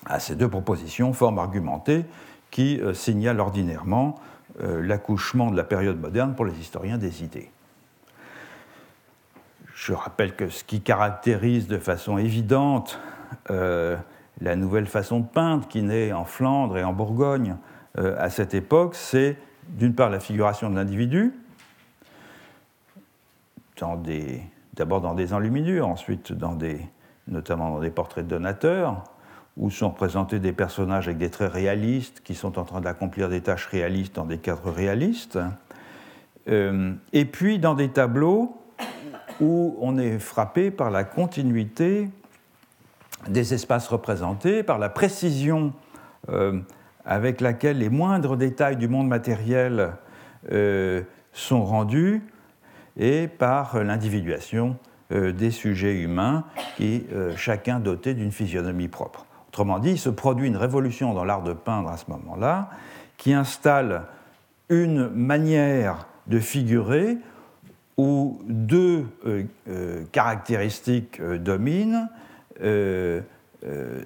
à ces deux propositions, forme argumentée qui euh, signale ordinairement l'accouchement de la période moderne pour les historiens des idées. Je rappelle que ce qui caractérise de façon évidente la nouvelle façon de peindre qui naît en Flandre et en Bourgogne euh, à cette époque, c'est d'une part la figuration de l'individu, d'abord dans des enluminures, ensuite dans des, notamment dans des portraits de donateurs, où sont représentés des personnages avec des traits réalistes qui sont en train d'accomplir des tâches réalistes dans des cadres réalistes, euh, et puis dans des tableaux où on est frappé par la continuité des espaces représentés, par la précision euh, avec laquelle les moindres détails du monde matériel euh, sont rendus et par l'individuation des sujets humains qui, chacun doté d'une physionomie propre. Autrement dit, il se produit une révolution dans l'art de peindre à ce moment-là qui installe une manière de figurer où deux caractéristiques dominent, euh, euh,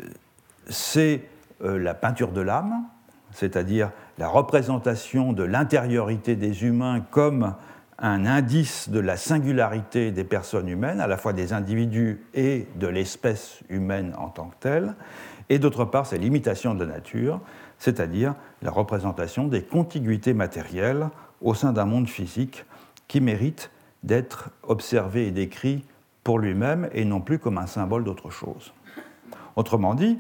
c'est euh, la peinture de l'âme, c'est-à-dire la représentation de l'intériorité des humains comme un indice de la singularité des personnes humaines, à la fois des individus et de l'espèce humaine en tant que telle, et d'autre part, c'est l'imitation de la nature, c'est-à-dire la représentation des contiguïtés matérielles au sein d'un monde physique qui mérite d'être observé et décrit pour lui-même et non plus comme un symbole d'autre chose. Autrement dit,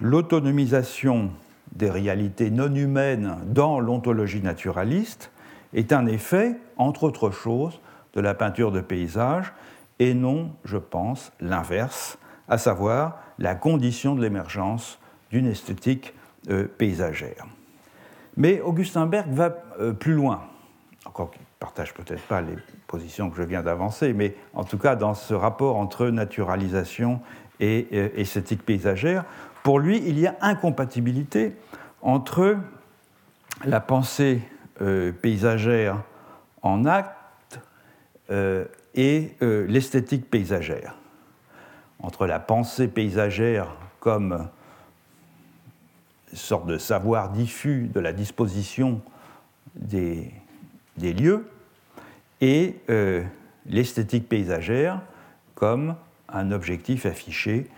l'autonomisation des réalités non humaines dans l'ontologie naturaliste est un effet, entre autres choses, de la peinture de paysage et non, je pense, l'inverse, à savoir la condition de l'émergence d'une esthétique euh, paysagère. Mais Augustin Berg va euh, plus loin, encore qu'il ne partage peut-être pas les position que je viens d'avancer, mais en tout cas dans ce rapport entre naturalisation et esthétique paysagère, pour lui, il y a incompatibilité entre la pensée euh, paysagère en acte euh, et euh, l'esthétique paysagère. Entre la pensée paysagère comme sorte de savoir diffus de la disposition des, des lieux et l'esthétique paysagère comme un objectif affiché,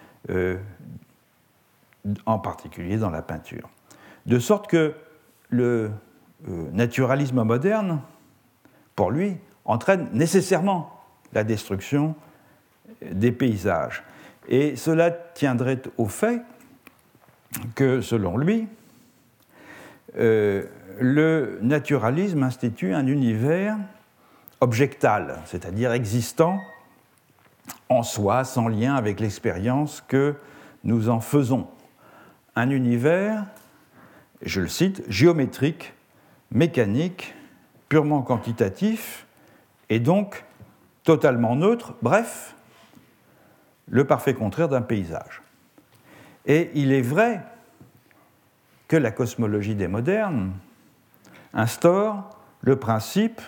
en particulier dans la peinture. De sorte que le naturalisme moderne, pour lui, entraîne nécessairement la destruction des paysages. Et cela tiendrait au fait que, selon lui, le naturalisme institue un univers objectal, c'est-à-dire existant en soi, sans lien avec l'expérience que nous en faisons. Un univers, je le cite, géométrique, mécanique, purement quantitatif, et donc totalement neutre, bref, le parfait contraire d'un paysage. Et il est vrai que la cosmologie des modernes instaure le principe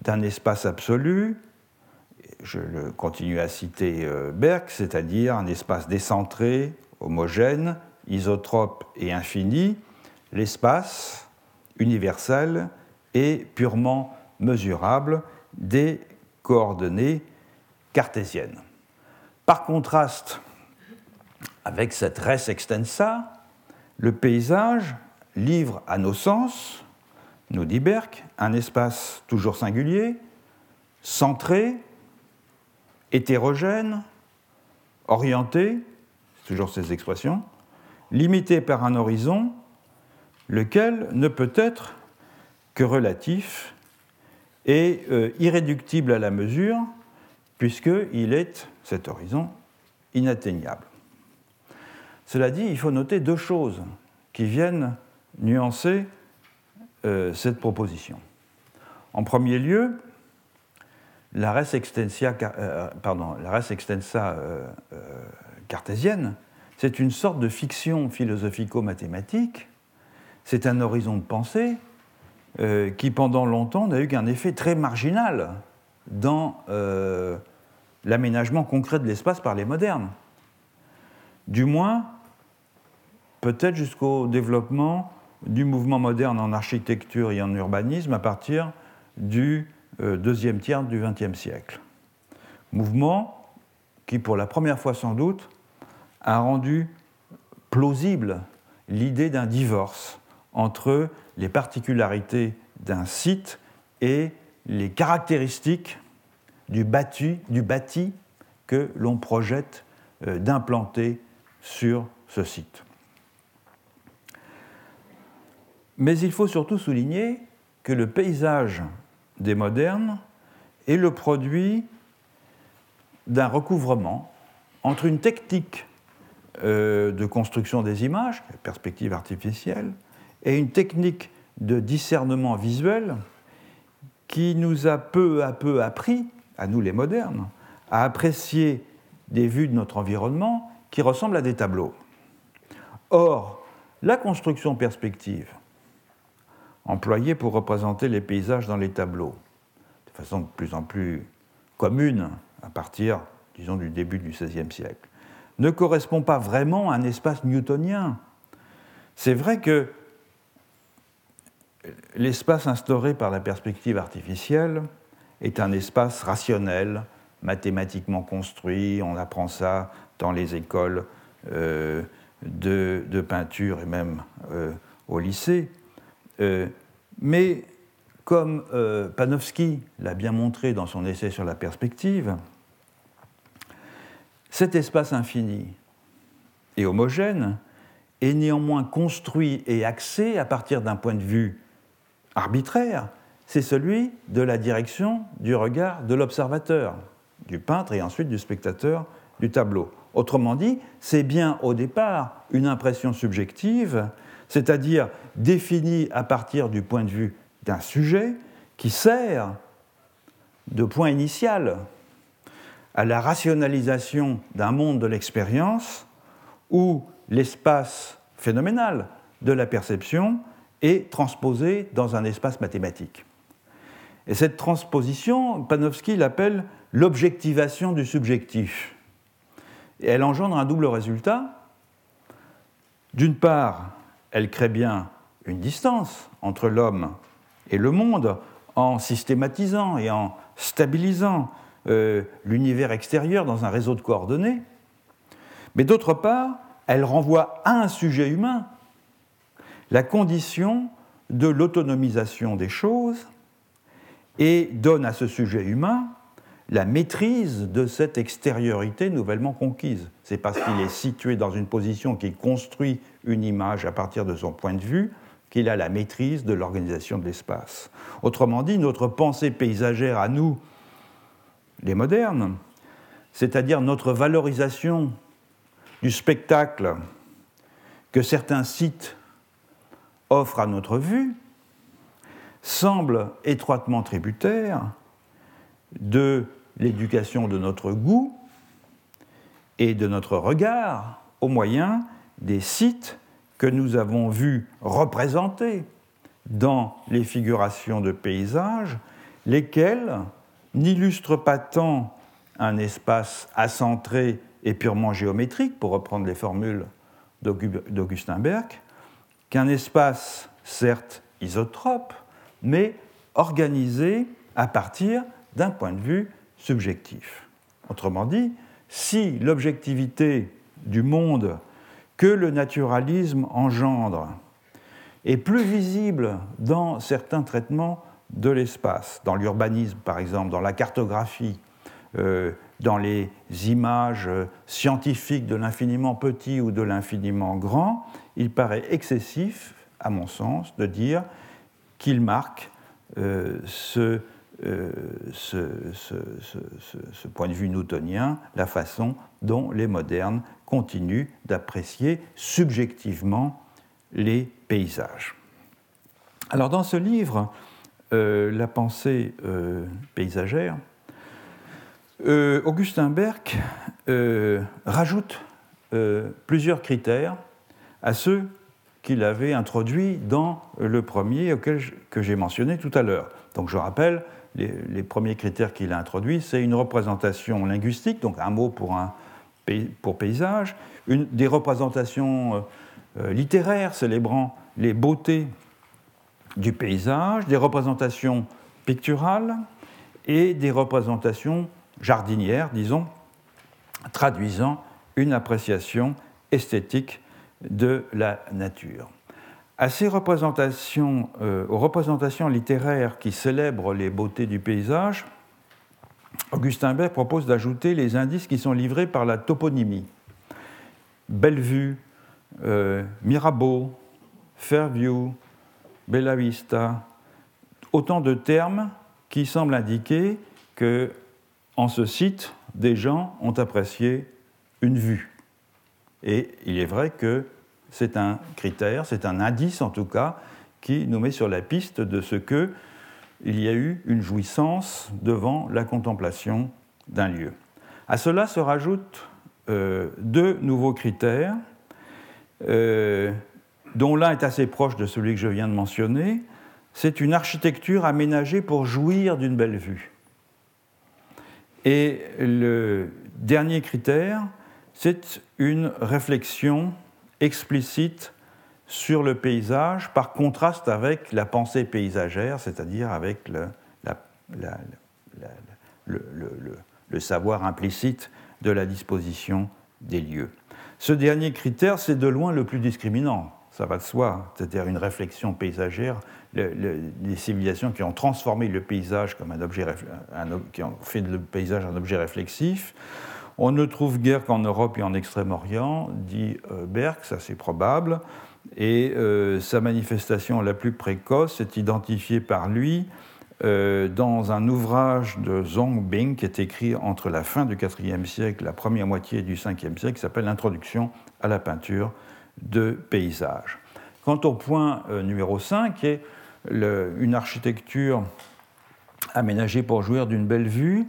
d'un espace absolu, je continue à citer euh, Berck, c'est-à-dire un espace décentré, homogène, isotrope et infini, l'espace universel et purement mesurable des coordonnées cartésiennes. Par contraste avec cette res extensa, le paysage livre à nos sens nous dit Berck, un espace toujours singulier, centré, hétérogène, orienté, toujours ces expressions, limité par un horizon, lequel ne peut être que relatif et euh, irréductible à la mesure, puisqu'il est, cet horizon, inatteignable. Cela dit, il faut noter deux choses qui viennent nuancer euh, cette proposition. En premier lieu, la res euh, pardon, la res extensa cartésienne, c'est une sorte de fiction philosophico-mathématique, c'est un horizon de pensée euh, qui pendant longtemps n'a eu qu'un effet très marginal dans euh, l'aménagement concret de l'espace par les modernes. Du moins, peut-être jusqu'au développement du mouvement moderne en architecture et en urbanisme à partir du euh, deuxième tiers du XXe siècle. Mouvement qui, pour la première fois sans doute, a rendu plausible l'idée d'un divorce entre les particularités d'un site et les caractéristiques du bâti, que l'on projette euh, d'implanter sur ce site. Mais il faut surtout souligner que le paysage des modernes est le produit d'un recouvrement entre une technique euh, de construction des images, perspective artificielle, et une technique de discernement visuel qui nous a peu à peu appris, à nous les modernes, à apprécier des vues de notre environnement qui ressemblent à des tableaux. Or, la construction perspective, employée pour représenter les paysages dans les tableaux, de façon de plus en plus commune à partir, disons, du début du XVIe siècle, ne correspond pas vraiment à un espace newtonien. C'est vrai que l'espace instauré par la perspective artificielle est un espace rationnel, mathématiquement construit, on apprend ça dans les écoles euh, de, peinture et même euh, au lycée. Euh, mais comme Panofsky l'a bien montré dans son essai sur la perspective, cet espace infini et homogène est néanmoins construit et axé à partir d'un point de vue arbitraire, c'est celui de la direction du regard de l'observateur, du peintre et ensuite du spectateur du tableau. Autrement dit, c'est bien au départ une impression subjective, c'est-à-dire définie à partir du point de vue d'un sujet qui sert de point initial à la rationalisation d'un monde de l'expérience où l'espace phénoménal de la perception est transposé dans un espace mathématique. Et cette transposition, Panofsky l'appelle l'objectivation du subjectif. Et elle engendre un double résultat. D'une part, elle crée bien une distance entre l'homme et le monde en systématisant et en stabilisant euh, l'univers extérieur dans un réseau de coordonnées, mais d'autre part, elle renvoie à un sujet humain la condition de l'autonomisation des choses et donne à ce sujet humain la maîtrise de cette extériorité nouvellement conquise. C'est parce qu'il est situé dans une position qui construit une image à partir de son point de vue qu'il a la maîtrise de l'organisation de l'espace. Autrement dit, notre pensée paysagère à nous, les modernes, c'est-à-dire notre valorisation du spectacle que certains sites offrent à notre vue, semble étroitement tributaire de l'éducation de notre goût et de notre regard au moyen des sites que nous avons vus représenter dans les figurations de paysages, lesquels n'illustre pas tant un espace acentré et purement géométrique, pour reprendre les formules d'Augustin Berck, qu'un espace certes isotrope, mais organisé à partir d'un point de vue subjectif. Autrement dit, si l'objectivité du monde que le naturalisme engendre est plus visible dans certains traitements de l'espace, dans l'urbanisme par exemple, dans la cartographie, euh, dans les images scientifiques de l'infiniment petit ou de l'infiniment grand, il paraît excessif, à mon sens, de dire qu'il marque ce, ce, ce, point de vue newtonien, la façon dont les modernes continuent d'apprécier subjectivement les paysages. Alors dans ce livre, euh, La pensée euh, paysagère, euh, Augustin Berck rajoute plusieurs critères à ceux qu'il avait introduits dans le premier auquel que j'ai mentionné tout à l'heure. Donc je rappelle, les, premiers critères qu'il a introduits, c'est une représentation linguistique, donc un mot pour, un, pour paysage, des représentations littéraires célébrant les beautés du paysage, des représentations picturales et des représentations jardinières, disons, traduisant une appréciation esthétique de la nature. À ces représentations, euh, aux représentations littéraires qui célèbrent les beautés du paysage, Augustin Bert propose d'ajouter les indices qui sont livrés par la toponymie. Bellevue, euh, Mirabeau, Fairview, Bella Vista, autant de termes qui semblent indiquer que, en ce site, des gens ont apprécié une vue. Et il est vrai que c'est un critère, c'est un indice en tout cas, qui nous met sur la piste de ce que il y a eu une jouissance devant la contemplation d'un lieu. À cela se rajoutent euh, deux nouveaux critères. Euh, dont l'un est assez proche de celui que je viens de mentionner, c'est une architecture aménagée pour jouir d'une belle vue. Et le dernier critère, c'est une réflexion explicite sur le paysage par contraste avec la pensée paysagère, c'est-à-dire avec le, savoir implicite de la disposition des lieux. Ce dernier critère, c'est de loin le plus discriminant ça va de soi, c'est-à-dire une réflexion paysagère, les civilisations qui ont transformé le paysage comme un objet, qui ont fait le paysage un objet réflexif. On ne trouve guère qu'en Europe et en Extrême-Orient, dit euh, Berck, ça c'est probable, et euh, sa manifestation la plus précoce est identifiée par lui euh, dans un ouvrage de Zhong Bing qui est écrit entre la fin du IVe siècle et la première moitié du Ve siècle, qui s'appelle Introduction à la peinture de paysage. Quant au point numéro 5, qui est une architecture aménagée pour jouir d'une belle vue,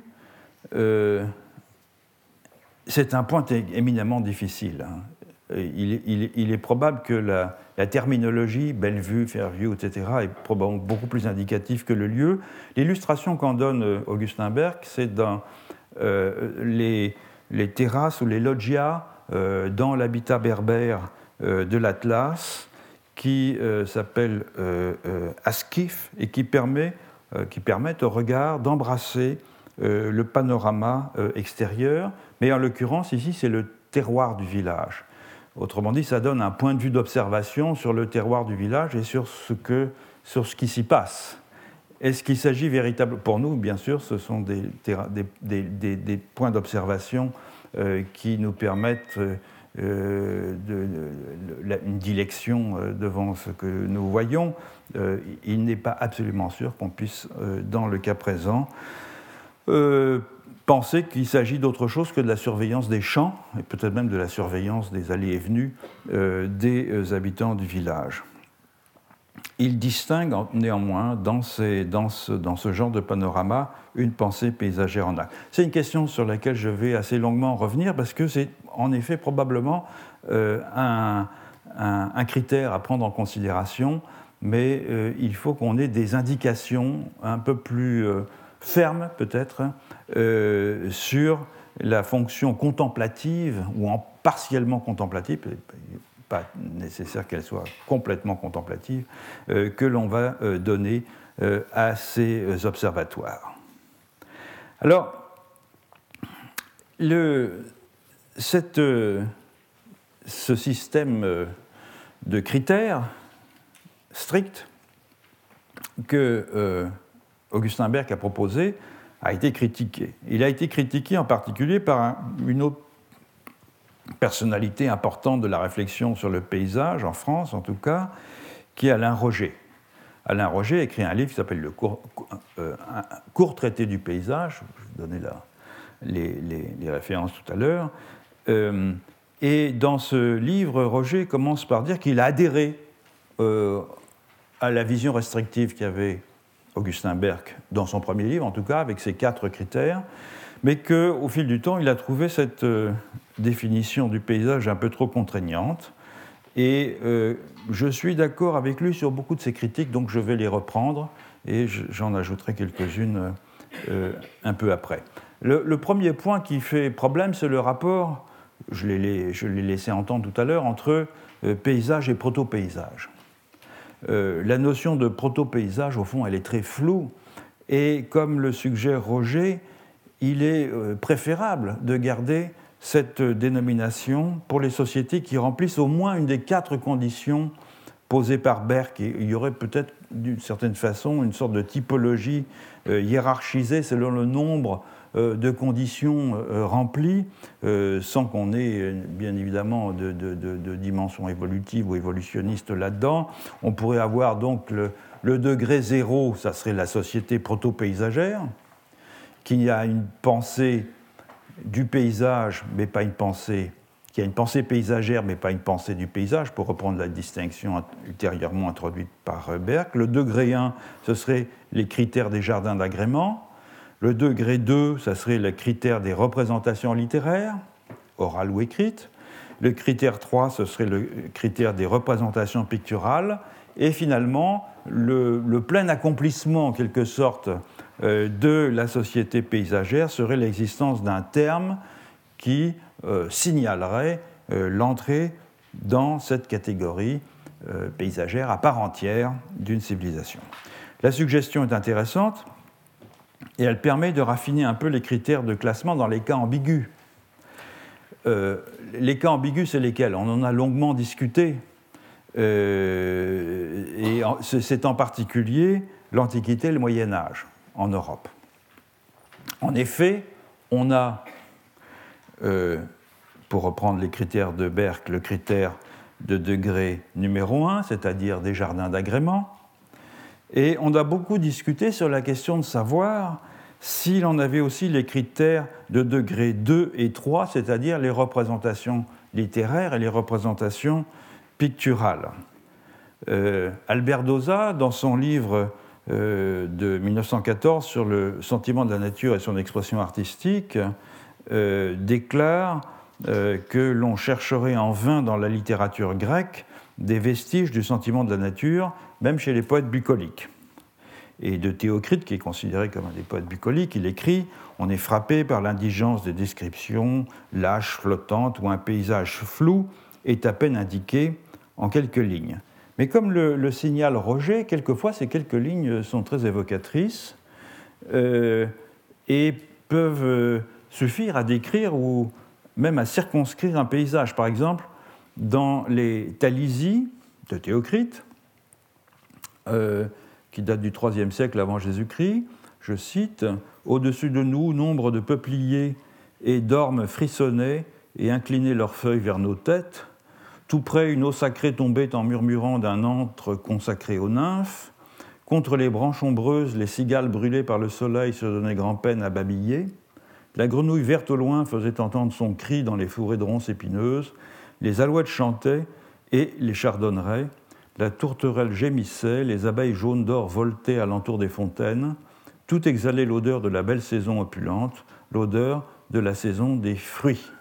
c'est un point éminemment difficile. Hein. Il, est probable que la, terminologie, belle vue, fair view, etc., est probablement beaucoup plus indicative que le lieu. L'illustration qu'en donne euh, Augustin Berg, c'est dans les, terrasses ou les loggias dans l'habitat berbère euh, de l'Atlas qui euh, s'appelle euh, Askif et qui, permet, qui permet au regard d'embrasser le panorama extérieur, mais en l'occurrence ici c'est le terroir du village. Autrement dit, ça donne un point de vue d'observation sur le terroir du village et sur ce, que, sur ce qui s'y passe. Est-ce qu'il s'agit véritablement, pour nous bien sûr, ce sont des, points d'observation qui nous permettent euh, une dilection euh, devant ce que nous voyons, euh, il n'est pas absolument sûr qu'on puisse, dans le cas présent, penser qu'il s'agit d'autre chose que de la surveillance des champs, et peut-être même de la surveillance des allées et venues des habitants du village. Il distingue néanmoins dans, ce, genre de panorama une pensée paysagère en acte. C'est une question sur laquelle je vais assez longuement revenir parce que c'est en effet probablement euh, un, critère à prendre en considération, mais euh, il faut qu'on ait des indications un peu plus euh, fermes peut-être sur la fonction contemplative ou en partiellement contemplative, pas nécessaire qu'elle soit complètement contemplative, que l'on va donner à ces observatoires. Alors, le, euh, ce système euh, de critères stricts que euh, Augustin Berg a proposé a été critiqué. Il a été critiqué en particulier par une autre personnalité importante de la réflexion sur le paysage, en France en tout cas, qui est Alain Roger. Alain Roger a écrit un livre qui s'appelle Le court, euh, court, traité du paysage, je vous donnais les, les, références tout à l'heure. Euh, et dans ce livre, Roger commence par dire qu'il a adhéré euh, à la vision restrictive qu'avait Augustin Berck dans son premier livre, en tout cas, avec ses quatre critères, mais qu'au fil du temps, il a trouvé cette euh, définition du paysage un peu trop contraignante. Et euh, je suis d'accord avec lui sur beaucoup de ses critiques, donc je vais les reprendre et j'en ajouterai quelques-unes euh, un peu après. Le, premier point qui fait problème, c'est le rapport, je l'ai laissé entendre tout à l'heure, entre paysage et proto-paysage. Euh, la notion de proto-paysage, au fond, elle est très floue. Et comme le suggère Roger, il est euh, préférable de garder cette dénomination pour les sociétés qui remplissent au moins une des quatre conditions posées par Berck. il y aurait peut-être d'une certaine façon une sorte de typologie euh, hiérarchisée selon le nombre de conditions euh, remplies, euh, sans qu'on ait bien évidemment de, dimension évolutive ou évolutionniste là-dedans. On pourrait avoir donc le, degré zéro, ça serait la société proto-paysagère, qui a une pensée du paysage, mais pas une pensée qui a une pensée paysagère, mais pas une pensée du paysage, pour reprendre la distinction ultérieurement introduite par Berck. Le degré 1, ce serait les critères des jardins d'agrément. Le degré 2, ça serait le critère des représentations littéraires, orales ou écrites. Le critère 3, ce serait le critère des représentations picturales. Et finalement, le, plein accomplissement, en quelque sorte, euh, de la société paysagère serait l'existence d'un terme qui euh, signalerait euh, l'entrée dans cette catégorie paysagère à part entière d'une civilisation. La suggestion est intéressante et elle permet de raffiner un peu les critères de classement dans les cas ambigus. Euh, les cas ambigus, c'est lesquels? On en a longuement discuté, euh, et c'est en particulier l'Antiquité et le Moyen Âge en Europe. En effet, on a, euh, pour reprendre les critères de Berck, le critère de degré numéro 1, c'est-à-dire des jardins d'agrément, et on a beaucoup discuté sur la question de savoir s'il en avait aussi les critères de degré 2 et 3, c'est-à-dire les représentations littéraires et les représentations picturales. Euh, Albert Doza, dans son livre euh, de 1914 sur le sentiment de la nature et son expression artistique, euh, déclare que l'on chercherait en vain dans la littérature grecque des vestiges du sentiment de la nature même chez les poètes bucoliques. Et de Théocrite, qui est considéré comme un des poètes bucoliques, il écrit On est frappé par l'indigence des descriptions, lâches, flottantes, où un paysage flou est à peine indiqué en quelques lignes. Mais comme le, signale Roger, quelquefois ces quelques lignes sont très évocatrices euh, et peuvent euh, suffire à décrire ou même à circonscrire un paysage. Par exemple, dans les Talisie de Théocrite, euh, qui date du IIIe siècle avant Jésus-Christ. Je cite Au-dessus de nous, nombre de peupliers et d'ormes frissonnaient et inclinaient leurs feuilles vers nos têtes. Tout près, une eau sacrée tombait en murmurant d'un antre consacré aux nymphes. Contre les branches ombreuses, les cigales brûlées par le soleil se donnaient grand-peine à babiller. La grenouille verte au loin faisait entendre son cri dans les fourrés de ronces épineuses. Les alouettes chantaient et les chardonnerets. La tourterelle gémissait, les abeilles jaunes d'or voltaient alentour des fontaines. Tout exhalait l'odeur de la belle saison opulente, l'odeur de la saison des fruits.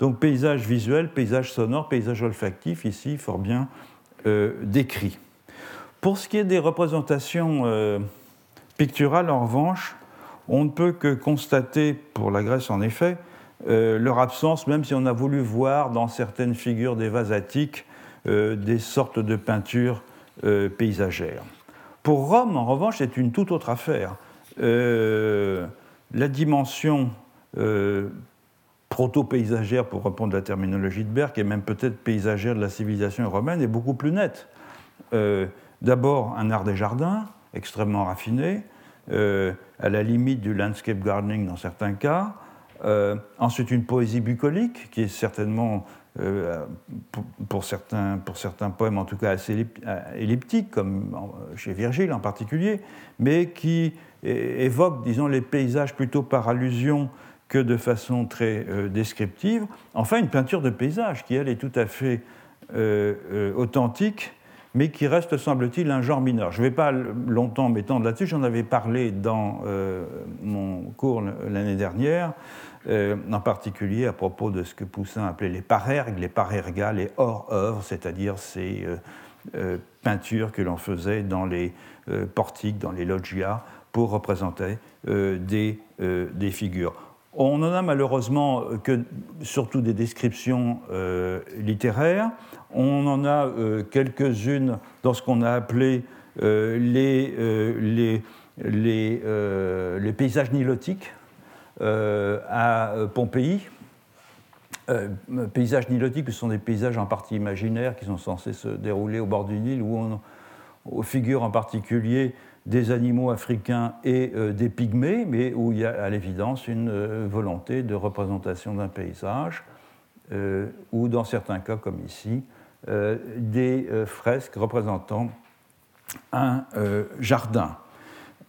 Donc paysage visuel, paysage sonore, paysage olfactif, ici fort bien euh, décrit. Pour ce qui est des représentations euh, picturales, en revanche, on ne peut que constater, pour la Grèce en effet, euh, leur absence, même si on a voulu voir dans certaines figures des vases attiques des sortes de peintures euh, paysagères. Pour Rome, en revanche, c'est une toute autre affaire. Euh, la dimension proto-paysagère, pour reprendre la terminologie de Berck, et même peut-être paysagère de la civilisation romaine, est beaucoup plus nette. D'abord, un art des jardins, extrêmement raffiné, à la limite du landscape gardening dans certains cas. Ensuite, une poésie bucolique, qui est certainement pour, certains, pour certains poèmes en tout cas assez elliptiques, comme chez Virgile en particulier, mais qui évoque, disons, les paysages plutôt par allusion que de façon très euh, descriptive. Enfin, une peinture de paysage qui, elle, est tout à fait euh, euh, authentique, mais qui reste, semble-t-il, un genre mineur. Je ne vais pas longtemps m'étendre là-dessus, j'en avais parlé dans mon cours l'année dernière, en particulier à propos de ce que Poussin appelait les parergues, les parergas, les hors-œuvres, c'est-à-dire ces peintures que l'on faisait dans les portiques, dans les loggias, pour représenter des, des figures. On n'en a malheureusement que surtout des descriptions euh, littéraires. On en a euh, quelques-unes dans ce qu'on a appelé euh, les, les, paysages nilotiques à Pompéi. paysages nilotiques, ce sont des paysages en partie imaginaires qui sont censés se dérouler au bord du Nil, où on, figure en particulier des animaux africains et euh, des pygmées, mais où il y a à l'évidence une euh, volonté de représentation d'un paysage, euh, ou dans certains cas, comme ici, des fresques représentant un jardin.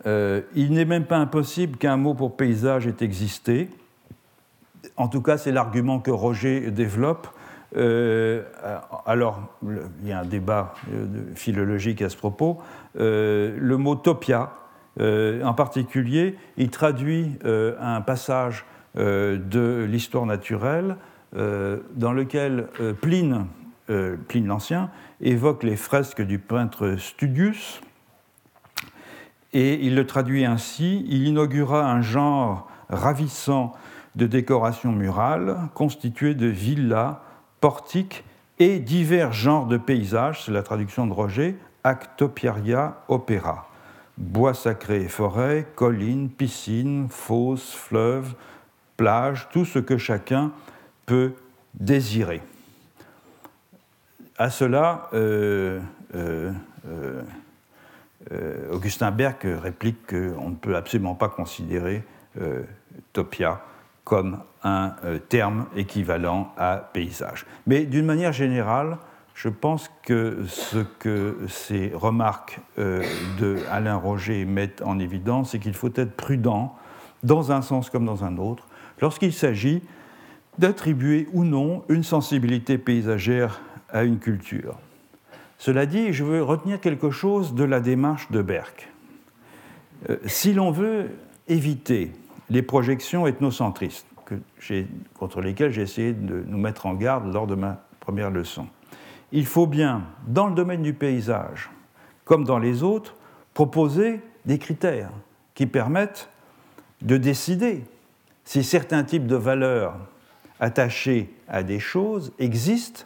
il n'est même pas impossible qu'un mot pour paysage ait existé. En tout cas, c'est l'argument que Roger développe euh, alors, il y a un débat euh, philologique à ce propos. Euh, le mot topia, en particulier, il traduit un passage de l'histoire naturelle dans lequel Pline, Pline l'Ancien, évoque les fresques du peintre Studius. Et il le traduit ainsi il inaugura un genre ravissant de décoration murale constitué de villas portiques et divers genres de paysages, c'est la traduction de Roger, Actopiaria opera. Bois sacrés et forêts, collines, piscines, fosses, fleuves, plages, tout ce que chacun peut désirer. À cela, euh, euh, euh, Augustin Berck réplique qu'on ne peut absolument pas considérer Topia comme un euh, terme équivalent à paysage. Mais d'une manière générale, je pense que ce que ces remarques euh, de Alain Roger mettent en évidence, c'est qu'il faut être prudent, dans un sens comme dans un autre, lorsqu'il s'agit d'attribuer ou non une sensibilité paysagère à une culture. Cela dit, je veux retenir quelque chose de la démarche de Berck. Euh, si l'on veut éviter les projections ethnocentristes, contre lesquelles j'ai essayé de nous mettre en garde lors de ma première leçon. Il faut bien, dans le domaine du paysage, comme dans les autres, proposer des critères qui permettent de décider si certains types de valeurs attachées à des choses existent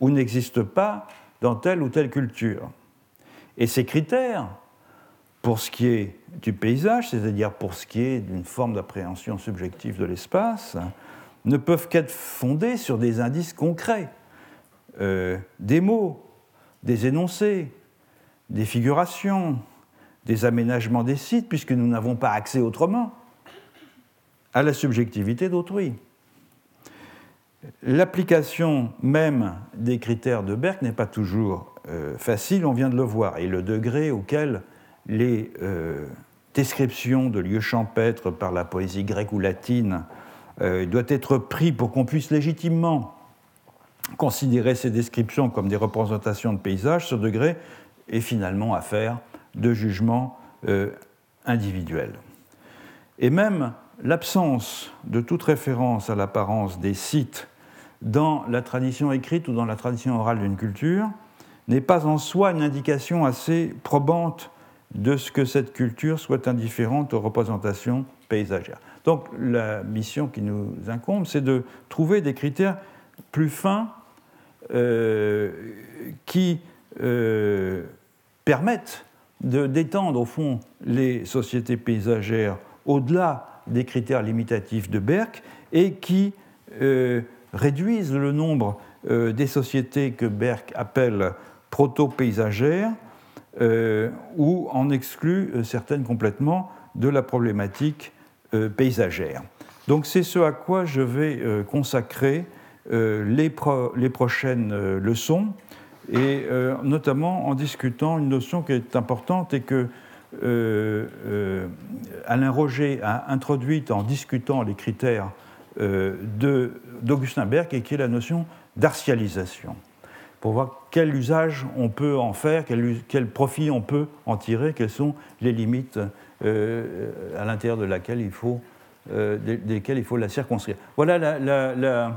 ou n'existent pas dans telle ou telle culture. Et ces critères pour ce qui est du paysage, c'est-à-dire pour ce qui est d'une forme d'appréhension subjective de l'espace, ne peuvent qu'être fondés sur des indices concrets, euh, des mots, des énoncés, des figurations, des aménagements des sites, puisque nous n'avons pas accès autrement à la subjectivité d'autrui. L'application même des critères de Berck n'est pas toujours euh, facile, on vient de le voir, et le degré auquel les euh, descriptions de lieux champêtres par la poésie grecque ou latine euh, doit être pris pour qu'on puisse légitimement considérer ces descriptions comme des représentations de paysages, ce degré est finalement affaire de jugement euh, individuel. Et même l'absence de toute référence à l'apparence des sites dans la tradition écrite ou dans la tradition orale d'une culture n'est pas en soi une indication assez probante de ce que cette culture soit indifférente aux représentations paysagères. Donc la mission qui nous incombe, c'est de trouver des critères plus fins euh, qui euh, permettent d'étendre au fond les sociétés paysagères au-delà des critères limitatifs de Berck et qui euh, réduisent le nombre des sociétés que Berck appelle proto-paysagères euh, ou en exclut euh, certaines complètement, de la problématique paysagère. Donc c'est ce à quoi je vais consacrer les, les, prochaines leçons, et notamment en discutant une notion qui est importante et que Alain Roger a introduite en discutant les critères d'Augustin Berg et qui est la notion d'artialisation pour voir quel usage on peut en faire, quel, profit on peut en tirer, quelles sont les limites euh, à l'intérieur de laquelle il faut, euh, desquelles il faut la circonscrire. Voilà la,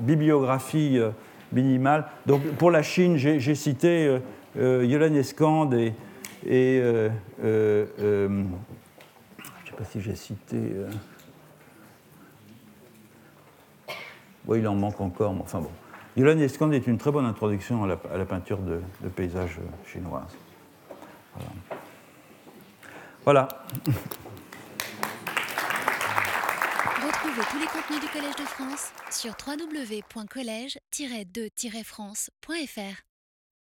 bibliographie euh, minimale. Donc pour la Chine, j'ai cité Yolan Escande et, et je ne sais pas si j'ai cité. Oui, il en manque encore, mais enfin bon. Yolan Escande est une très bonne introduction à la, peinture de, paysages chinoise. Voilà. Retrouvez tous les contenus du Collège de France sur www.colège-2-france.fr.